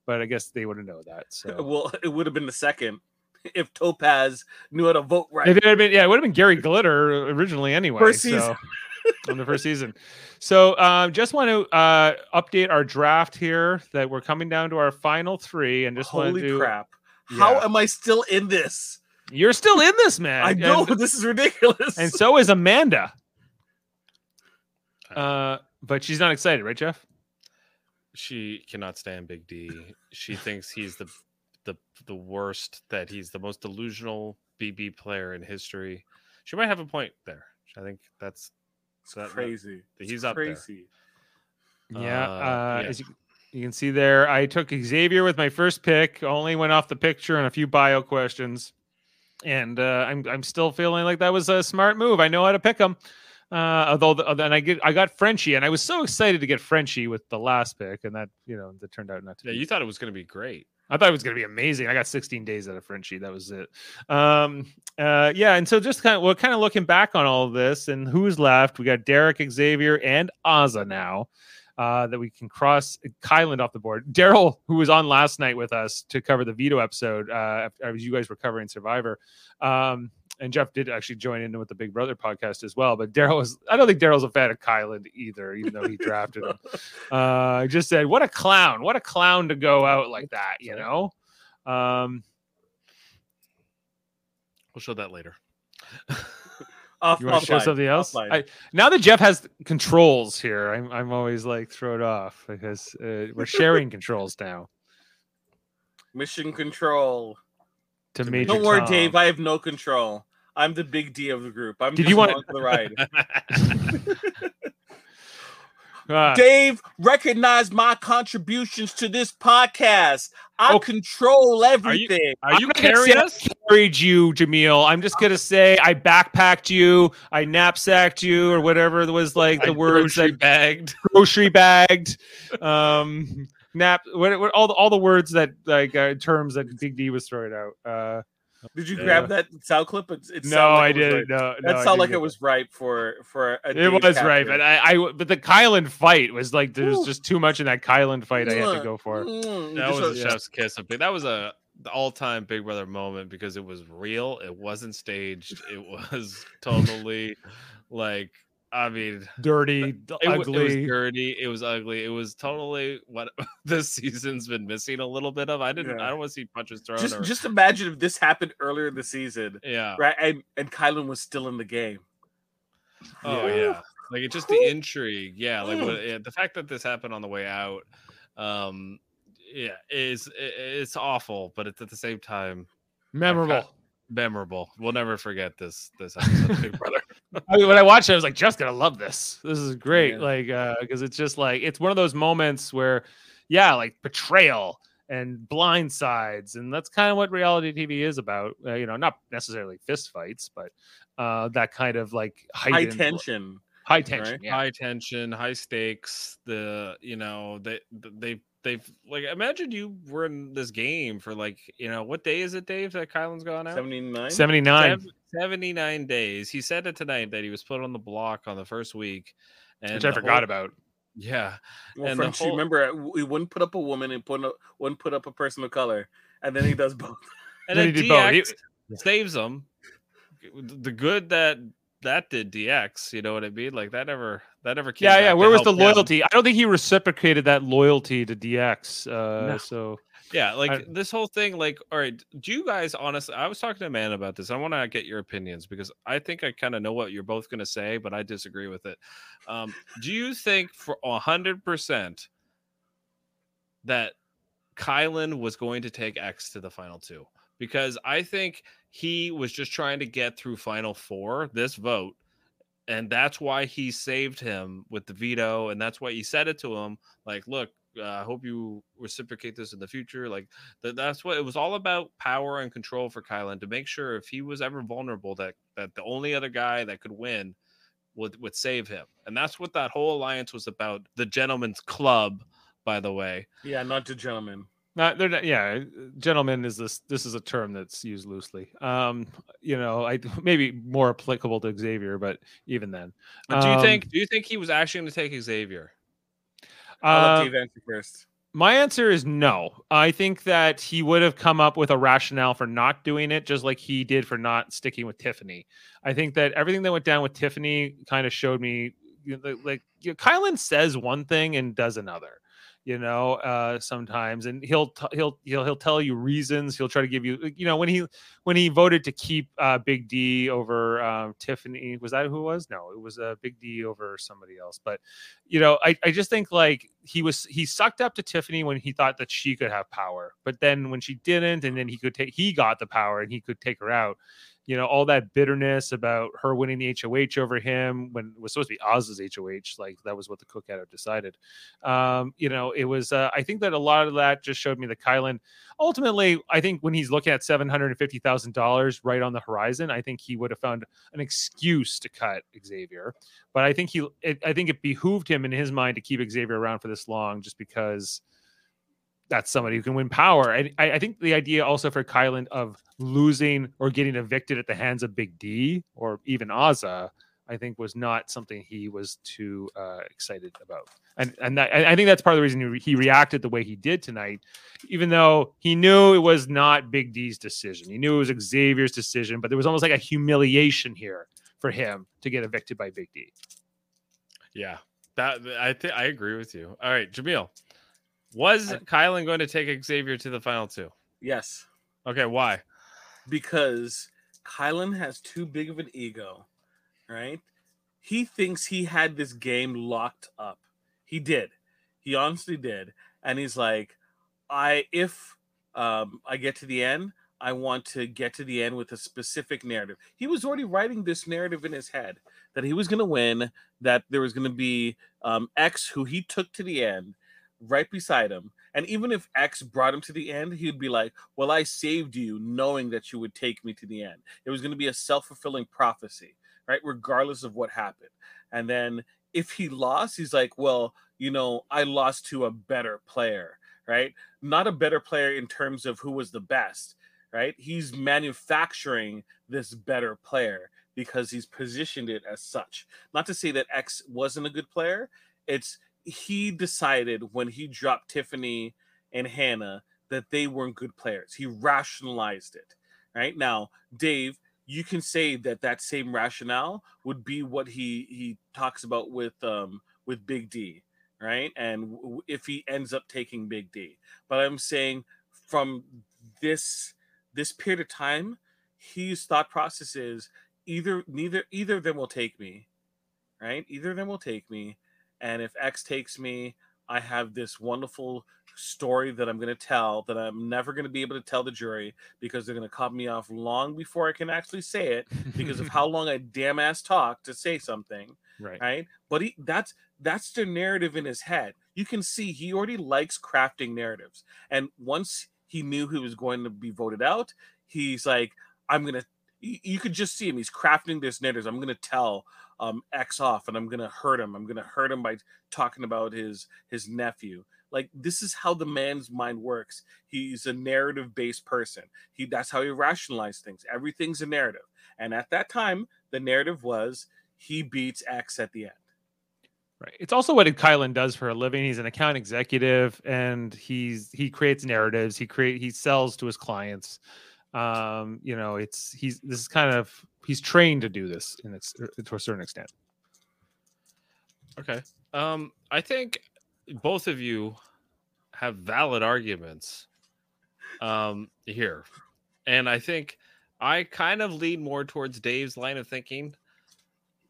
but i guess they wouldn't know that so [LAUGHS] Well, it would have been the second [LAUGHS] if Topaz knew how to vote right. if it had been yeah it would have been gary glitter originally anyway First so season. [LAUGHS] on the first season so um just want to uh update our draft here that we're coming down to our final three and just Holy do crap! How am I still in this? You're still in this, man. I know And, this is ridiculous. and so is Amanda. Uh, but she's not excited, right, Jeff? she cannot stand Big D. She thinks he's the the the worst. That he's the most delusional BB player in history. She might have a point there. I think that's it's that- that- crazy. he's It's up there. crazy. Yeah. Uh, Uh, yeah. As you, you can see there, I took Xavier with my first pick. Only went off the picture and a few bio questions. and uh, I'm I'm still feeling like that was a smart move. I know how to pick them. Uh, although the, then I get I got Frenchie, and I was so excited to get Frenchie with the last pick, and that you know that turned out not to. Yeah, be. you thought it was going to be great. I thought it was going to be amazing. I got 16 days out of Frenchie. That was it. Um, uh, yeah, and so just kind of we're kind of looking back on all of this and who's left. We got Derek, Xavier, and Azah now. Uh, that we can cross Kyland off the board. Daryl, who was on last night with us to cover the veto episode, uh, as you guys were covering Survivor, um, and Jeff did actually join in with the Big Brother podcast as well. But Daryl was, I don't think Daryl's a fan of Kyland either, even though he drafted him. [LAUGHS] Uh, just said, what a clown, what a clown to go out like that, you know? Um, We'll show that later. [LAUGHS] Off, you want to show offline, something else? I, now that Jeff has controls here, I'm, I'm always like throw it off because uh, we're sharing [LAUGHS] controls now. Mission control. To Major Don't worry, Tom. Dave. I have no control. I'm the big D of the group. I'm Did just you want- along for the ride. [LAUGHS] Ah. Dave, recognize my contributions to this podcast. I control everything. Are you I'm not gonna carrying I us? carried you, Jameel. I'm just gonna say I backpacked you, I knapsacked you, or whatever was like the I words grocery that bagged. grocery bagged, um, nap, what, what, all the all the words that like uh, terms that Big D was throwing out. Uh, Did you Yeah. grab that sound clip? It, it No, like I it didn't. ripe. No, that no, I sounded like it was ripe for for. A it was right, capture. but I, I, but the Kyland fight was like there was just too much in that Kyland fight. I had to go for. Mm, That just was a- a chef's kiss. That was a all-time Big Brother moment because it was real. It wasn't staged. It was [LAUGHS] totally like I mean, Dirty, it, wa- it was ugly. dirty. It was ugly. It was totally what [LAUGHS] this season's been missing a little bit of. I didn't. Yeah. I don't want to see punches thrown. just or, just imagine if this happened earlier in the season, yeah. right? And and Kyland was still in the game. Oh yeah, like it's just the intrigue. Yeah, like what, yeah, the fact that this happened on the way out, um, yeah, is i- it's awful, but it's at the same time Memorable. memorable. We'll never forget this this episode, Big Brother. [LAUGHS] I mean, when I watched it, I was like, Jeff's gonna love this. This is great. Yeah. Like, uh, because it's just like it's one of those moments where, yeah, like betrayal and blind sides, and that's kind of what reality TV is about. Uh, you know, not necessarily fist fights, but uh, that kind of like High tension. high tension. right? Yeah. High tension, high stakes. The you know they they they've like imagine you were in this game for like you know what day is it, Dave? That Kyland's gone out. 79? 79. 79 days. He said it tonight that he was put on the block on the first week. And which I forgot whole- about. Yeah. Well, and French, whole- remember, uh, we wouldn't put up a woman and put a, wouldn't put up a person of color, and then he does both. And Then then, he did both. He- saves him. The good that that did DX, you know what I mean? Like that never that never came Yeah, back yeah. Where was the help him. loyalty? I don't think he reciprocated that loyalty to DX. Uh, No. So Yeah, like I- this whole thing, like, all right, do you guys honestly? I was talking to a man about this. I want to get your opinions because I think I kind of know what you're both going to say, but I disagree with it. Um, do you think for a hundred percent that Kyland was going to take X to the final two? Because I think he was just trying to get through final four, this vote, and that's why he saved him with the veto, and that's why he said it to him, like, look, uh, I hope you reciprocate this in the future. Like that, that's what it was all about power and control for Kyland to make sure if he was ever vulnerable that that the only other guy that could win would would save him. And that's what that whole alliance was about. The gentleman's club, by the way. Yeah, not to gentlemen. Not, they're not, yeah, gentlemen is this. This is a term that's used loosely. Um, you know, I [LAUGHS] maybe more applicable to Xavier, but even then, But do you Um, think do you think he was actually going to take Xavier? I'll uh, let answer first. My answer is no. I think that he would have come up with a rationale for not doing it, just like he did for not sticking with Tiffany. I think that everything that went down with Tiffany kind of showed me, you know, like, you know, Kyland says one thing and does another. You know, uh, sometimes, and he'll t- he'll he'll he'll tell you reasons. He'll try to give you, you know, when he when he voted to keep uh, Big D over um, Tiffany, was that who it was? No, it was uh, Big D over somebody else. But you know, I I just think like he was he sucked up to Tiffany when he thought that she could have power, but then when she didn't, and then he could take he got the power and he could take her out. You know, all that bitterness about her winning the HOH over him when it was supposed to be Oz's HOH, like that was what the cookout had decided. Um, you know, it was. Uh, I think that a lot of that just showed me that Kyland, ultimately, I think when he's looking at seven hundred and fifty thousand dollars right on the horizon, I think he would have found an excuse to cut Xavier. But I think he, it, I think it behooved him in his mind to keep Xavier around for this long, just because that's somebody who can win power. And I, I think the idea also for Kyland of losing or getting evicted at the hands of Big D or even Azah, I think was not something he was too uh, excited about. And and that, I think that's part of the reason he, re- he reacted the way he did tonight, even though he knew it was not Big D's decision. He knew it was Xavier's decision, but there was almost like a humiliation here for him to get evicted by Big D. Yeah, that I think I agree with you. All right, Jamil, was Kyland going to take Xavier to the final two? Yes. Okay, why? Because Kyland has too big of an ego, right? He thinks he had this game locked up. He did. He honestly did. And he's like, I if um I get to the end, I want to get to the end with a specific narrative. He was already writing this narrative in his head that he was going to win, that there was going to be um, X who he took to the end right beside him. And even if X brought him to the end, he'd be like, Well, I saved you knowing that you would take me to the end. It was going to be a self fulfilling prophecy, right? Regardless of what happened. And then if he lost, he's like, Well, you know, I lost to a better player, right? Not a better player in terms of who was the best, right? He's manufacturing this better player because he's positioned it as such. Not to say that X wasn't a good player. It's he decided when he dropped Tiffany and Hannah that they weren't good players. He rationalized it. Right now, Dave, you can say that that same rationale would be what he he talks about with um with Big D, right? And w- if he ends up taking Big D, but I'm saying from this this period of time, his thought process is either neither either of them will take me, right? Either of them will take me, and if X takes me, I have this wonderful story that I'm going to tell that I'm never going to be able to tell the jury because they're going to cut me off long before I can actually say it because of how [LAUGHS] long I damn ass talk to say something Right. right? But he that's that's the narrative in his head. You can see he already likes crafting narratives. And once he knew he was going to be voted out he's like i'm gonna you, you could just see him. He's crafting this narrative. I'm gonna tell um x off and i'm gonna hurt him i'm gonna hurt him by talking about his his nephew like this is how the man's mind works he's a narrative based person he that's how he rationalizes things everything's a narrative and at that time the narrative was he beats x at the end Right. It's also what Kyland does for a living. He's an account executive and he's he creates narratives. He create he sells to his clients. Um, you know, it's he's this is kind of he's trained to do this in ex, to a certain extent. Okay. Um, I think both of you have valid arguments um here. And I think I kind of lean more towards Dave's line of thinking.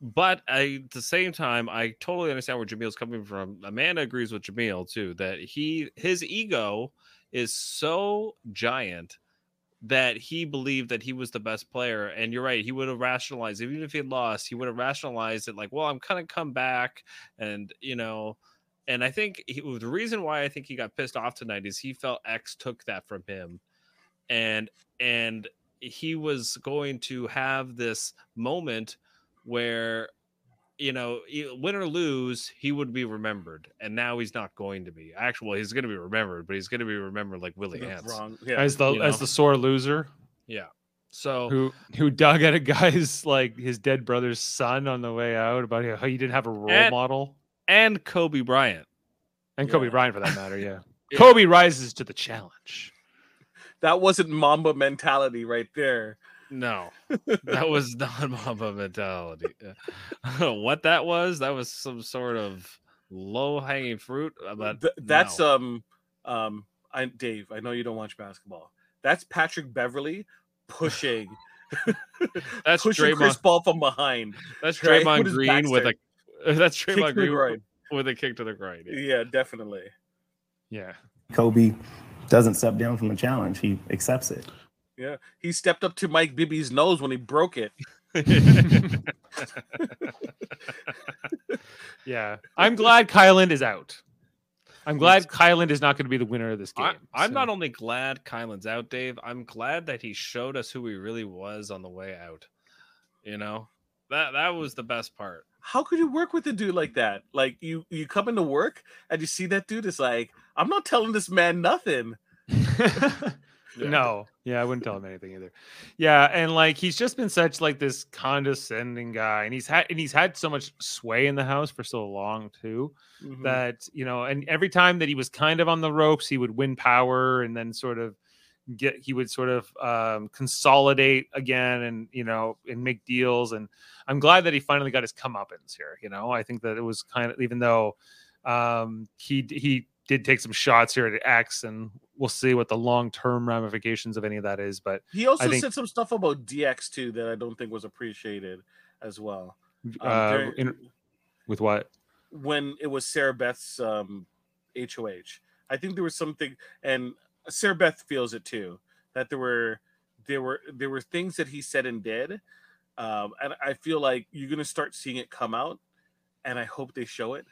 But I, at the same time, I totally understand where Jamil's coming from. Amanda agrees with Jamil too that he his ego is so giant that he believed that he was the best player. And you're right, he would have rationalized, even if he lost, he would have rationalized it like, well, I'm kind of come back, and you know, and I think he, the reason why I think he got pissed off tonight is he felt X took that from him, and and he was going to have this moment where you know e- win or lose he would be remembered and now he's not going to be actually he's going to be remembered but he's going to be remembered like willie The Ants. wrong- yeah. As the You as know? the sore loser yeah so who who dug at a guy's like his dead brother's son on the way out about how he didn't have a role And- model. and kobe bryant And Kobe Yeah. Bryant for that matter, yeah. Yeah. [LAUGHS] Kobe rises to the challenge. that wasn't mamba mentality right there no that was [LAUGHS] not mamba mentality [LAUGHS] what that was that was some sort of low hanging fruit uh, but Th- that's no. um um I Dave, I know you don't watch basketball. That's Patrick Beverley pushing [LAUGHS] That's pushing Chris Draymond- Paul from behind. That's right? Draymond With his Green with backstick. a that's Kick Draymond me Green right. with a kick to the groin. yeah. Yeah, definitely. Yeah. Kobe doesn't step down from a challenge. He accepts it. Yeah, he stepped up to Mike Bibby's nose when he broke it. [LAUGHS] Yeah. I'm glad Kyland is out. I'm glad Kyland is not going to be the winner of this game. I, I'm so- not only glad Kyland's out, Dave. I'm glad that he showed us who he really was on the way out. You know, that that was the best part. How could you work with a dude like that? Like you, you come into work and you see that dude is like, I'm not telling this man nothing. [LAUGHS] No, yeah, I wouldn't tell him anything either. Yeah, and like he's just been such like this condescending guy, and he's had and he's had so much sway in the house for so long too Mhm. that you know, and every time that he was kind of on the ropes, he would win power and then sort of get he would sort of um, consolidate again and you know and make deals and i'm glad that he finally got his comeuppance here you know i think that it was kind of even though um he he did take some shots here at x and we'll see what the long-term ramifications of any of that is but He also think, said some stuff about DX too that I don't think was appreciated as well. Um, uh, during- in, with what when it was Sarah Beth's um, HOH. I think there was something, and Sarah Beth feels it too, that there were there were there were things that he said and did, um, and I feel like you're gonna start seeing it come out, and I hope they show it.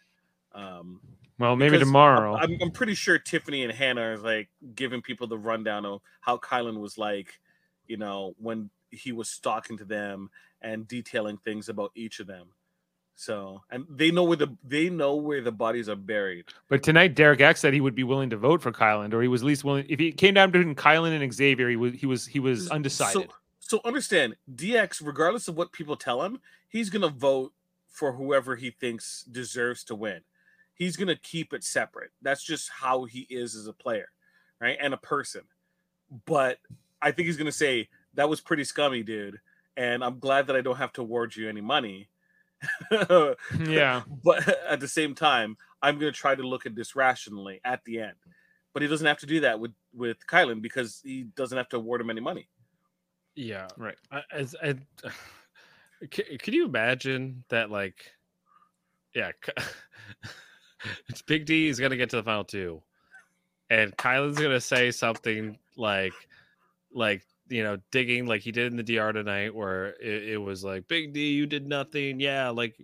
Um, well maybe because tomorrow I'm, I'm pretty sure Tiffany and Hannah are like giving people the rundown of how Kyland was like, you know, when he was talking to them and detailing things about each of them. So, and they know where the they know where the bodies are buried. But tonight, Derek X said he would be willing to vote for Kyland, or he was at least willing. If he came down between Kyland and Xavier, he was he was he was undecided. So, so understand, DX, regardless of what people tell him, he's gonna vote for whoever he thinks deserves to win. He's gonna keep it separate. That's just how he is as a player, right? And a person. But I think he's gonna say that was pretty scummy, dude. And I'm glad that I don't have to award you any money. [LAUGHS] Yeah. But at the same time, I'm gonna try to look at this rationally at the end. But he doesn't have to do that with with Kyland because he doesn't have to award him any money. Yeah, right. I, as I, [SIGHS] c- could you imagine that? Like, yeah, [LAUGHS] [LAUGHS] Big D is gonna get to the final two, and Kyland's gonna say something like, like you know, digging like he did in the DR tonight, where it, it was like, Big D, you did nothing. Yeah, like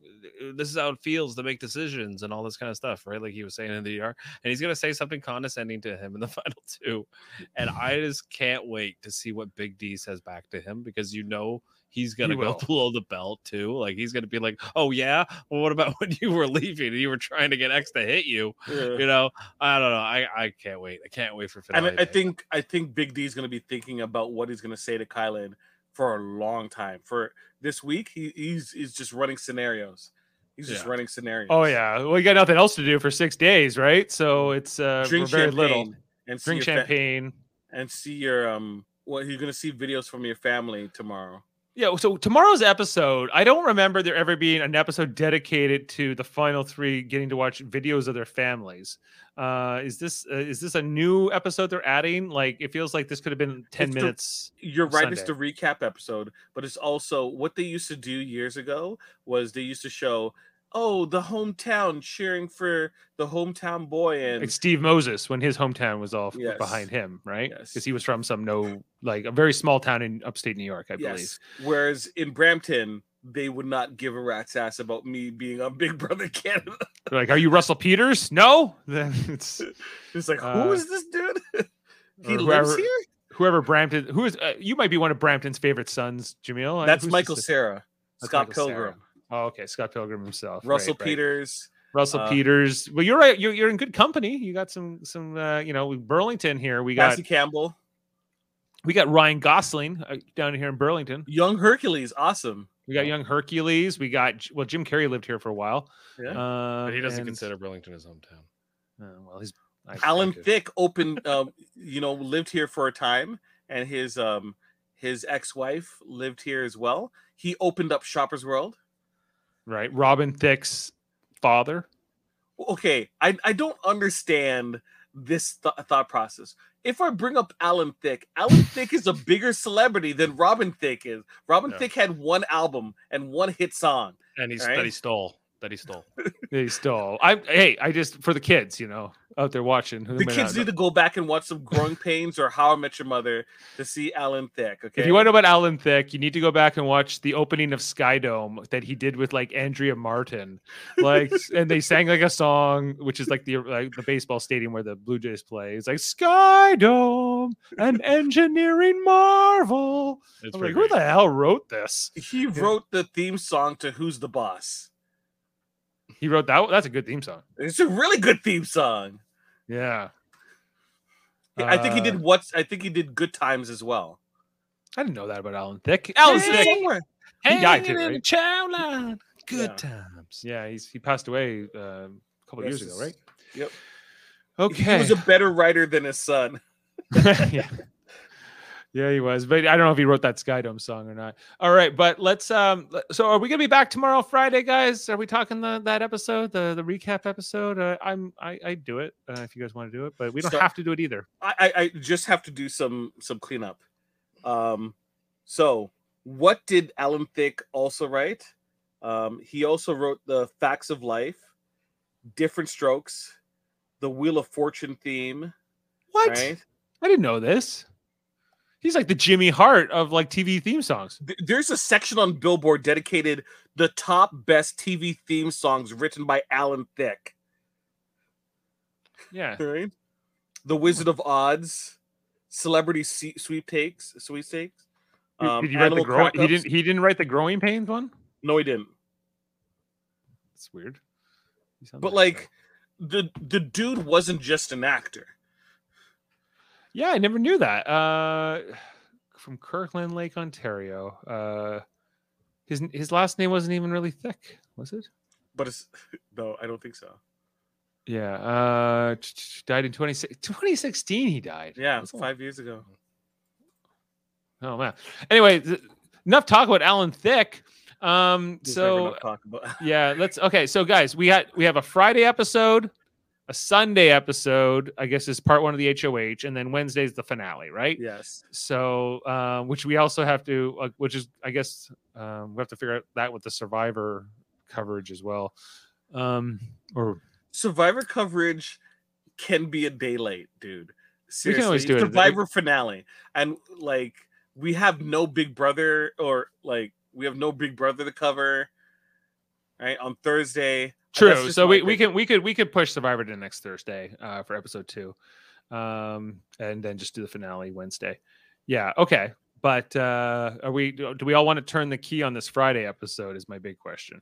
this is how it feels to make decisions and all this kind of stuff, right? Like he was saying in the DR, and he's gonna say something condescending to him in the [LAUGHS] final two, and I just can't wait to see what Big D says back to him because you know he's gonna He go will. below the belt too. Like he's gonna be like, "Oh yeah, well, what about [LAUGHS] when you were leaving and you were trying to get X to hit you?" Yeah. You know, I don't know. I I can't wait. I can't wait for And. I, I think I think Big D is going to be thinking about what he's going to say to Kyland for a long time. For this week, he, he's he's just running scenarios. He's just Yeah. running scenarios. Oh yeah, well, you got nothing else to do for six days, right? So it's uh, Drink very little. champagne and see Drink your fa- champagne. and see your um. What you're going to see videos from your family tomorrow. Yeah. So tomorrow's episode, I don't remember there ever being an episode dedicated to the final three getting to watch videos of their families. Uh, is this uh, is this a new episode they're adding? Like it feels like this could have been ten It's the- minutes. You're right. It's the recap episode, but it's also what they used to do years ago was they used to show, oh, the hometown cheering for the hometown boy, and Steve Moses when his hometown was all Yes. behind him, right? Yes. Because he was from some no like a very small town in upstate New York, I believe. Whereas in Brampton, they would not give a rat's ass about me being on [LAUGHS] Big Brother Canada. They're like, are you Russell Peters? No. [LAUGHS] Then it's [LAUGHS] It's like, who Uh, is this dude? he or lives whoever- here. whoever Brampton. Who is uh, you might be one of Brampton's favorite sons, Jamil. That's who's Michael Cera, Scott Michael. Pilgrim, Oh, okay, Scott Pilgrim himself. Russell right. Peters. Russell uh, Peters. Well, you're right. You're, you're in good company. You got some some uh, you know Burlington here. We got Cassie Campbell, we got Ryan Gosling uh, down here in Burlington. Young Hercules, awesome. We got young Hercules. We got well Jim Carrey lived here for a while. Yeah. Um, but he doesn't and- consider Burlington his hometown. uh, well, he's I- Alan I. Thicke opened, [LAUGHS] um, you know, lived here for a time, and his um his ex-wife lived here as well. He opened up Shoppers World. Right? Robin Thicke's father. Okay, I I don't understand this th- thought process. If I bring up Alan Thicke, Alan [LAUGHS] Thicke is a bigger celebrity than Robin Thicke is. Robin Yeah. Thicke had one album and one hit song. And he's Right. that he stole. that he stole. [LAUGHS] They stole. I hey, I just for the kids, you know, out there watching. Who The may kids not need know. to go back and watch some Growing Pains or How I Met Your Mother to see Alan Thicke. Okay. If you want to know about Alan Thicke, you need to go back and watch the opening of Skydome that he did with like Andrea Martin, like, and they sang like a song, which is like the like the baseball stadium where the Blue Jays play. It's like Skydome, an engineering marvel. It's I'm like, pretty who the hell wrote this? he wrote the theme song to Who's the Boss. He wrote that. That's a good theme song. It's a really good theme song. Yeah, I think he Uh, did what's I think he did Good Times as well. I didn't know that about Alan Thicke. Alan Hey, Thicke. somewhere. He died too, Hanging in the right? chow line. Good Yeah. times. Yeah, he's he passed away uh, a couple Yes, years ago, right? Yep. Okay. He was a better writer than his son. [LAUGHS] yeah. Yeah, he was, but I don't know if he wrote that Skydome song or not. All right, but let's. Um, so are we gonna be back tomorrow, Friday, guys? Are we talking the that episode, the the recap episode? Uh, I'm I I do it uh, if you guys want to do it, but we don't So- have to do it either. I, I I just have to do some some cleanup. Um, so what did Alan Thicke also write? Um, he also wrote the Facts of Life, Different Strokes, the Wheel of Fortune theme. What? Right? I didn't know this. He's like the Jimmy Hart of like TV theme songs. There's a section on Billboard dedicated the top best TV theme songs written by Alan Thicke. Yeah. [LAUGHS] Right? The Wizard of Odds, Celebrity Sweepstakes, Sweepstakes. Did- Um, Did you write the? He didn't. He didn't write the growing pains one. No, he didn't. It's weird. But like the the dude wasn't just an actor. Yeah, I never knew that. Uh, [SIGHS] from Kirkland Lake, Ontario. Uh, his his last name wasn't even really thick, was it? But it's [LAUGHS] no, I don't think so. Yeah. Uh, died in 26 2016. He died. Yeah, That's five years ago. Oh man. Anyway, th- enough talk about Alan Thicke. Um, There's so enough talk about. [LAUGHS] yeah, let's okay. So guys, we had we have a Friday episode, a Sunday episode. I guess is part one of the HOH, and then Wednesday's the finale, right? Yes. So, uh, which we also have to, uh, which is, I guess, um, we have to figure out that with the Survivor coverage as well. Um, or Survivor coverage can be a day late, dude. We can always do it. Survivor finale, and like we have no Big Brother, or like we have no Big Brother to cover. Right on Thursday. True. So we, we can we could we could push Survivor to next Thursday uh, for episode two, um, and then just do the finale Wednesday. Yeah. Okay. But uh, are we? Do we all want to turn the key on this Friday episode? Is my big question.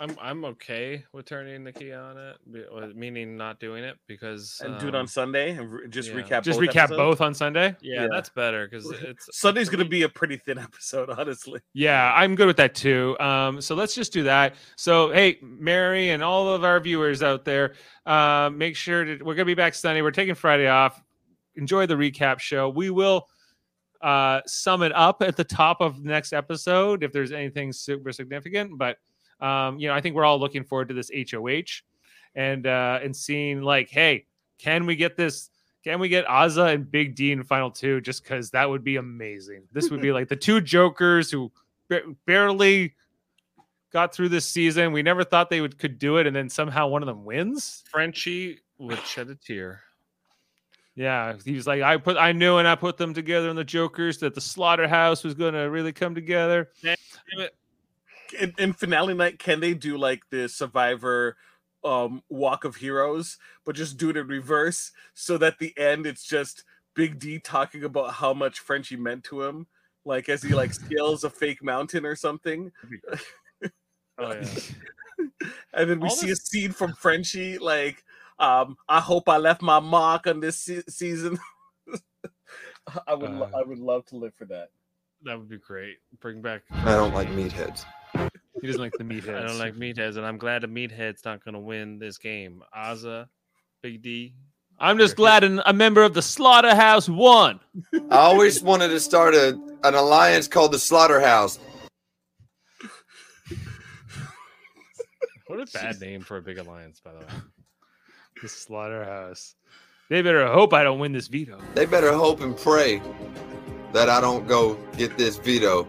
I'm I'm okay with turning the key on it, uh, meaning not doing it because and do it um, on Sunday and re- just yeah. recap. Just both recap episodes? both on Sunday. Yeah, Yeah. that's better because [LAUGHS] it's Sunday's going to be a pretty thin episode, [LAUGHS] honestly. Yeah, I'm good with that too. Um, so let's just do that. So, hey, Mary and all of our viewers out there, uh, make sure to we're gonna be back Sunday. We're taking Friday off. Enjoy the recap show. We will uh, sum it up at the top of the next episode if there's anything super significant. But um, you know, I think we're all looking forward to this HOH and uh, and seeing like, hey, can we get this? Can we get Azah and Big D in final two? Just because that would be amazing. This would be [LAUGHS] like the two Jokers who ba- barely got through this season. We never thought they would could do it, and then somehow one of them wins. Frenchie would shed a tear. Yeah, he was like, I put, I knew, and I put them together in the Jokers that the slaughterhouse was going to really come together. In, in finale night, can they do like the Survivor um Walk of Heroes, but just do it in reverse so that the end it's just Big D talking about how much Frenchie meant to him, like as he like [LAUGHS] scales a fake mountain or something, [LAUGHS] Oh yeah. and then we All see this- a scene from Frenchie like, um, I hope I left my mark on this se- season. [LAUGHS] I would, lo- Uh, I would love to live for that. That would be great. Bring back. I don't like meatheads. He doesn't like the meatheads. [LAUGHS] I don't like meatheads, and I'm glad the meathead's not going to win this game. Azah, Big D. I'm just glad an, a member of the slaughterhouse won. I always wanted to start a an alliance called the Slaughterhouse. What a bad name for a big alliance, by the way. The slaughterhouse. They better hope I don't win this veto. They better hope and pray that I don't go get this veto.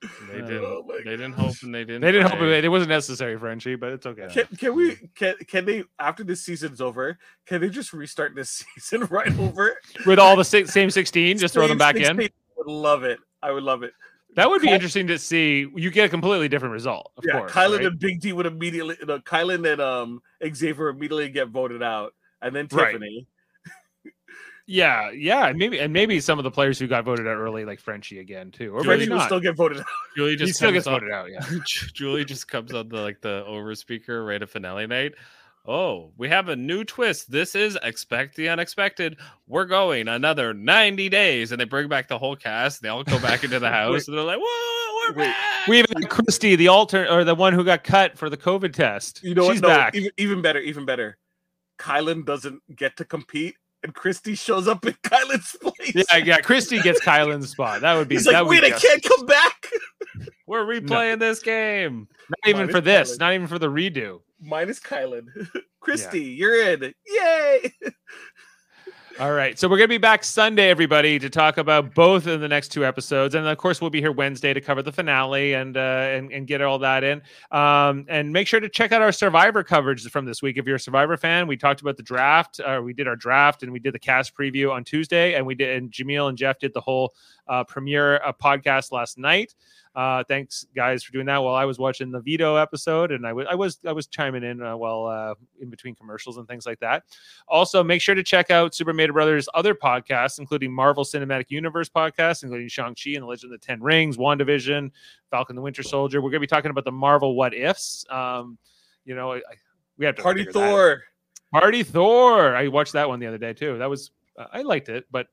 They Uh, didn't. Oh my they didn't hope, and they didn't. They didn't hope pray. it. It wasn't necessary, Frenchie, but it's okay. Can, can we can can they after this season's over? Can they just restart this [LAUGHS] season right over? With all the si- same 16, just throw them Same back in. I would love it. I would love it. That would be Ky- interesting to see. You get a completely different result, of yeah, course. Kyland right? and Big D would immediately. No, Kyland and um Xavier immediately get voted out, and then Right. Tiffany. Yeah, yeah, and maybe and maybe some of the players who got voted out early, like Frenchie again too, or Julie maybe will not. still get voted out. Julie just still gets on- voted out. Yeah, [LAUGHS] Julie just comes on the like the over speaker right at finale night. Oh, we have a new twist. This is expect the unexpected. We're going another 90 days. And they bring back the whole cast. They all go back into the [LAUGHS] house and they're like, whoa, we're back. we even got Christie, the alternate or the one who got cut for the COVID test. You know She's what? No, back. Even, even better. Even better. Kyland doesn't get to compete, and Christie shows up in [LAUGHS] Kyland's place. Yeah, yeah. Christie gets Kyland's spot. That would be. He's that like, would wait, be I can't come back. [LAUGHS] We're replaying this game. Not even Minus for this. Kyland. Not even for the redo. Minus Kyland. [LAUGHS] Christie, you're in. Yay! All right. So we're going to be back Sunday, everybody, to talk about both of the next two episodes. And of course, we'll be here Wednesday to cover the finale and uh, and, and get all that in. Um, and make sure to check out our Survivor coverage from this week. If you're a Survivor fan, we talked about the draft. Uh, we did our draft and we did the cast preview on Tuesday. And we did, and Jameel and Jeff did the whole uh, premiere uh, podcast last night. Uh, thanks, guys, for doing that. While I was watching the veto episode, and I was I was I was chiming in uh, while uh, in between commercials and things like that. Also, make sure to check out Super Mario Brothers' other podcasts, including Marvel Cinematic Universe podcast, including Shang Chi and the Legend of the Ten Rings, WandaVision, Falcon the Winter Soldier. We're going to be talking about the Marvel What Ifs. Um, you know, I, we have to Party figure that out. Thor. Party Thor. I watched that one the other day too. That was uh, I liked it, but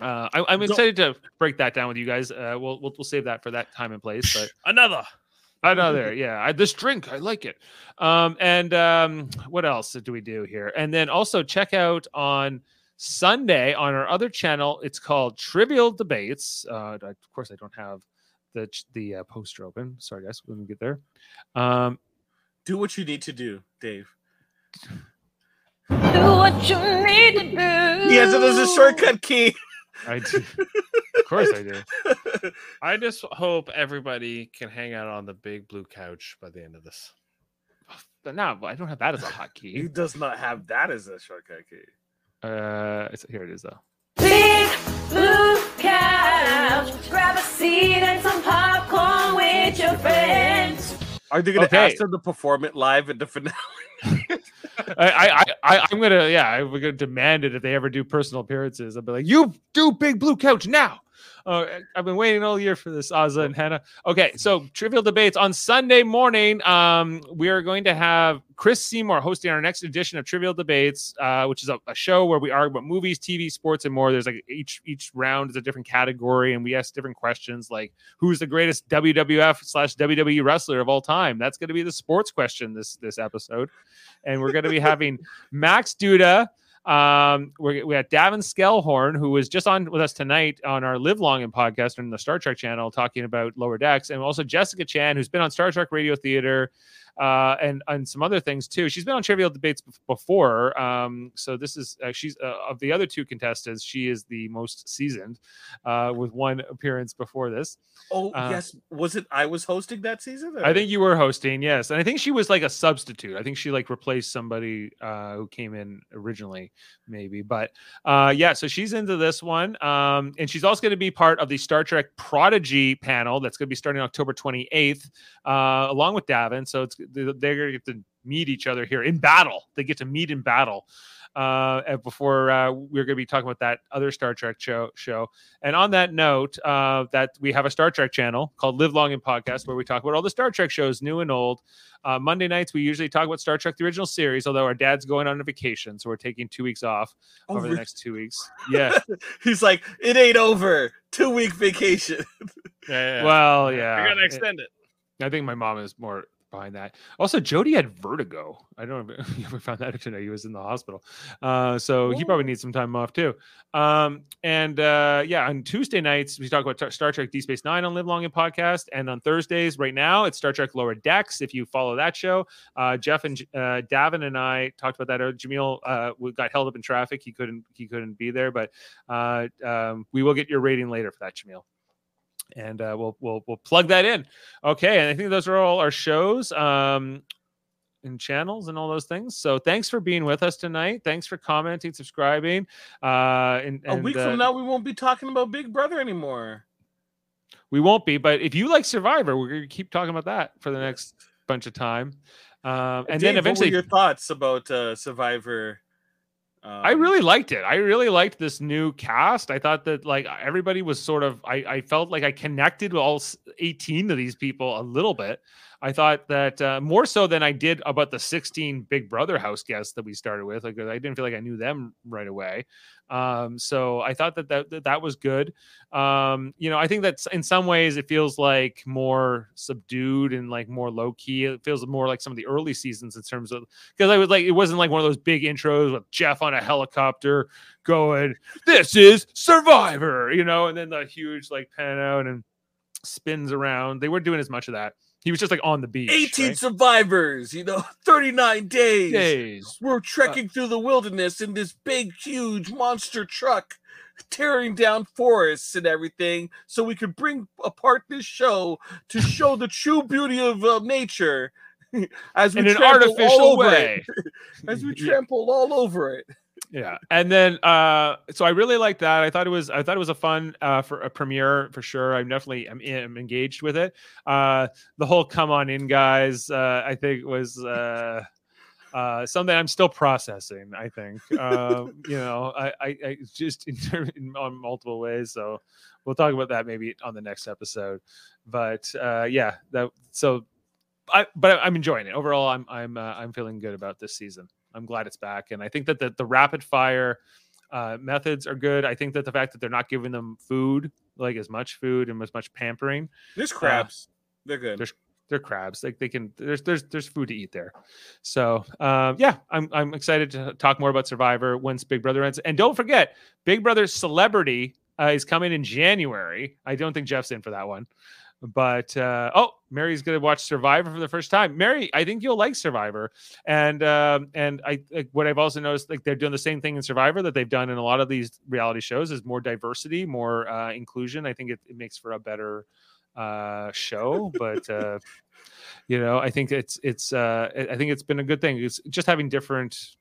uh, I, I'm Don't- excited to break that down with you guys. Uh, we'll, we'll we'll save that for that time and place. But [LAUGHS] Another. another, yeah, I, this drink, I like it. Um, and um, what else do we do here? And then also check out on Sunday on our other channel. It's called Trivial Debates. Uh, I- of course, I don't have the the uh, poster open. Sorry, guys. Let me get there. Um, Do what you need to do, Dave. Do what you need to do. He has it as a shortcut key. I do. of course, I do. [LAUGHS] I just hope everybody can hang out on the big blue couch by the end of this. But no, I don't have that as a hotkey. He does not have that as a shortcut key. Uh, it's, here it is though. Big blue couch. Grab a seat and some popcorn with your friends. Are they going to Okay. ask them to perform it live at the finale? [LAUGHS] I, I, I, I'm gonna, yeah, I'm gonna demand it if they ever do personal appearances. I'll be like, you do big blue couch now. [LAUGHS] Uh, I've been waiting all year for this, Azah and Hannah. Okay, so trivial debates on Sunday morning. Um, we are going to have Chris Seymour hosting our next edition of Trivial Debates, uh, which is a, a show where we argue about movies, TV, sports, and more. There's like each each round is a different category, and we ask different questions like who's the greatest WWF slash WWE wrestler of all time. That's going to be the sports question this this episode, and we're going to be having [LAUGHS] Max Duda. Um, we're, we got Davin Skellhorn, who was just on with us tonight on our Live Long and podcast on the Star Trek channel, talking about Lower Decks, and also Jessica Chan, who's been on Star Trek Radio Theater, uh, and and some other things too. She's been on Trivial Debates bef- before, um, so this is uh, she's uh, of the other two contestants, she is the most seasoned, uh, with one appearance before this. Oh, Uh, yes. Was it I was hosting that season? I think you were hosting, yes, and I think she was like a substitute. I think she like replaced somebody uh, who came in originally, maybe. But uh, yeah, so she's into this one, um, and she's also going to be part of the Star Trek Prodigy panel that's going to be starting October twenty eighth, uh, along with Davin. So it's they're going to get to meet each other here in battle. They get to meet in battle. Uh, and before uh, we're going to be talking about that other Star Trek show. Show, and on that note, uh, that we have a Star Trek channel called Live Long and Podcast where we talk about all the Star Trek shows, new and old. Uh, Monday nights we usually talk about Star Trek the original series, although our dad's going on a vacation, so we're taking two weeks off Oh, over the next two weeks. Yeah. [LAUGHS] He's like, it ain't over. Two week vacation. Yeah, yeah. Well, yeah. You're gonna It- extend it. I think my mom is more behind that. Also, Jody had vertigo. I don't know if [LAUGHS] you ever found that out today. He was in the hospital. Uh, so he probably needs some time off too. Um, and uh, yeah, on Tuesday nights, we talk about Star Trek D Space Nine on Live Long and Podcast. And on Thursdays, right now, it's Star Trek Lower Decks. If you follow that show, uh, Jeff and uh, Davin and I talked about that. Jameel uh, we got held up in traffic. He couldn't he couldn't be there, but uh, um, we will get your rating later for that, Jameel. And uh, we'll we'll we'll plug that in. Okay, and I think those are all our shows. Um, and channels and all those things. So thanks for being with us tonight. Thanks for commenting, subscribing. Uh, and, A and, week uh, from now, we won't be talking about Big Brother anymore. we won't be, but if you like Survivor, we're gonna keep talking about that for the next bunch of time. Um, and Dave, then eventually, your thoughts about uh, Survivor? I Um, really liked it. I really liked this new cast. I thought that like everybody was sort of. I, I felt like I connected with all eighteen of these people a little bit. I thought that uh, more so than I did about the sixteen Big Brother house guests that we started with. Like I didn't feel like I knew them right away. Um, so I thought that that that, that was good. Um, you know, I think that in some ways it feels like more subdued and like more low key. It feels more like some of the early seasons in terms of because I was like, it wasn't like one of those big intros with Jeff on a helicopter going, "This is Survivor," you know, and then the huge like pan out and spins around. They weren't doing as much of that. He was just like on the beach. 18 right? survivors, you know, [LAUGHS] 39 days. Days. We're trekking through the wilderness in this big, huge monster truck, tearing down forests and everything, so we could bring apart this show to show the true beauty of uh, nature [LAUGHS] as we In an artificial over way. it. [LAUGHS] as we trample all over it. Yeah. And then uh so i really liked that. I thought it was i thought it was a fun uh for a premiere for sure. I'm definitely am, am engaged with it. Uh the whole come on in guys uh i think was uh uh something i'm still processing i think. Um [LAUGHS] you know i i, I just [LAUGHS] in, in on multiple ways. So we'll talk about that maybe on the next episode. But uh yeah that so I, but I'm enjoying it. Overall. I'm I'm uh, I'm feeling good about this season. I'm glad it's back, and I think that the, the rapid fire uh, methods are good. I think that the fact that they're not giving them food, like as much food and as much pampering, There's uh, crabs. They're good. there's they're crabs. Like they can there's there's there's food to eat there. So um, yeah, I'm I'm excited to talk more about Survivor once Big Brother ends. And don't forget, Big Brother Celebrity uh, is coming in January. I don't think Jeff's in for that one. But uh, oh, Mary's gonna watch Survivor for the first time. Mary, I think you'll like Survivor, and um, and I like, what I've also noticed, like they're doing the same thing in Survivor that they've done in a lot of these reality shows, is more diversity, more uh, inclusion. I think it, it makes for a better uh, show. But uh, you know, I think it's it's uh, I think it's been a good thing. It's just having different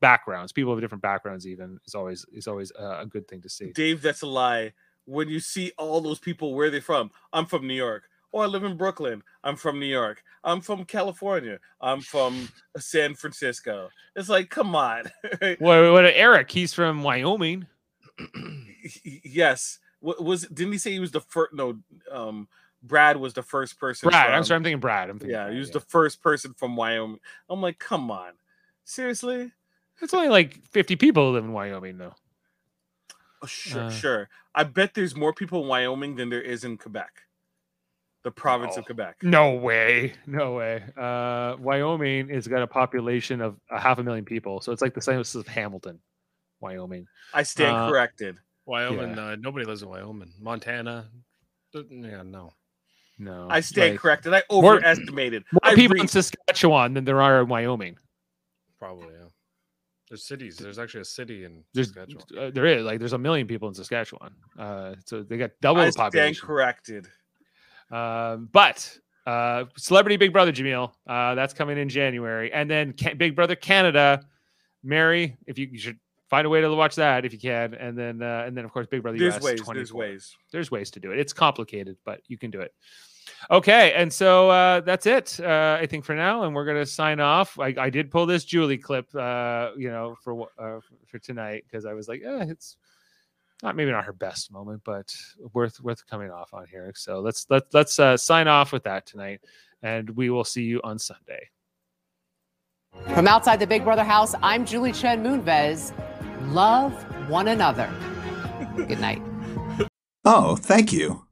backgrounds, people with different backgrounds, even is always is always uh, a good thing to see. Dave, that's a lie. When you see all those people, where they're from? I'm from New York. Oh, I live in Brooklyn. I'm from New York. I'm from California. I'm from San Francisco. It's like, come on. [LAUGHS] What, what Eric? He's from Wyoming. [CLEARS THROAT] yes. What was? Didn't he say he was the first? No. Um, Brad was the first person. Brad. I'm sorry, I'm thinking Brad. I'm thinking Yeah, Brad, he was the first person from Wyoming. I'm like, come on, seriously? It's only like 50 people who live in Wyoming, though. Oh, sure, Uh. sure. I bet there's more people in Wyoming than there is in Quebec, the province of Quebec. No way. No way. Uh, Wyoming has got a population of a half a million people. So it's like the same as Hamilton, Wyoming. I stand Uh, corrected. Wyoming. Uh, nobody lives in Wyoming. Montana. Yeah, no. No. I stand like, corrected. I overestimated. More I people in Saskatchewan than there are in Wyoming. Probably, yeah. There's cities. There's actually a city in There's, Saskatchewan. uh, there is like there's a million people in Saskatchewan. Uh, so they got double I the stand population. corrected. Um, but uh, Celebrity Big Brother Jameel, uh, that's coming in January, and then Big Brother Canada. Mary, if you, you should find a way to watch that if you can, and then uh, and then of course Big Brother There's US. ways. 24. There's ways. There's ways to do it. It's complicated, but you can do it. Okay, and so uh, that's it. Uh, I think for now, and we're gonna sign off. I, I did pull this Julie clip, uh, you know, for uh, for tonight because I was like, eh, it's not maybe not her best moment, but worth worth coming off on here. So let's let let's uh, sign off with that tonight, and we will see you on Sunday. From outside the Big Brother house, I'm Julie Chen Moonves. Love one another. Good night. [LAUGHS] Oh, thank you.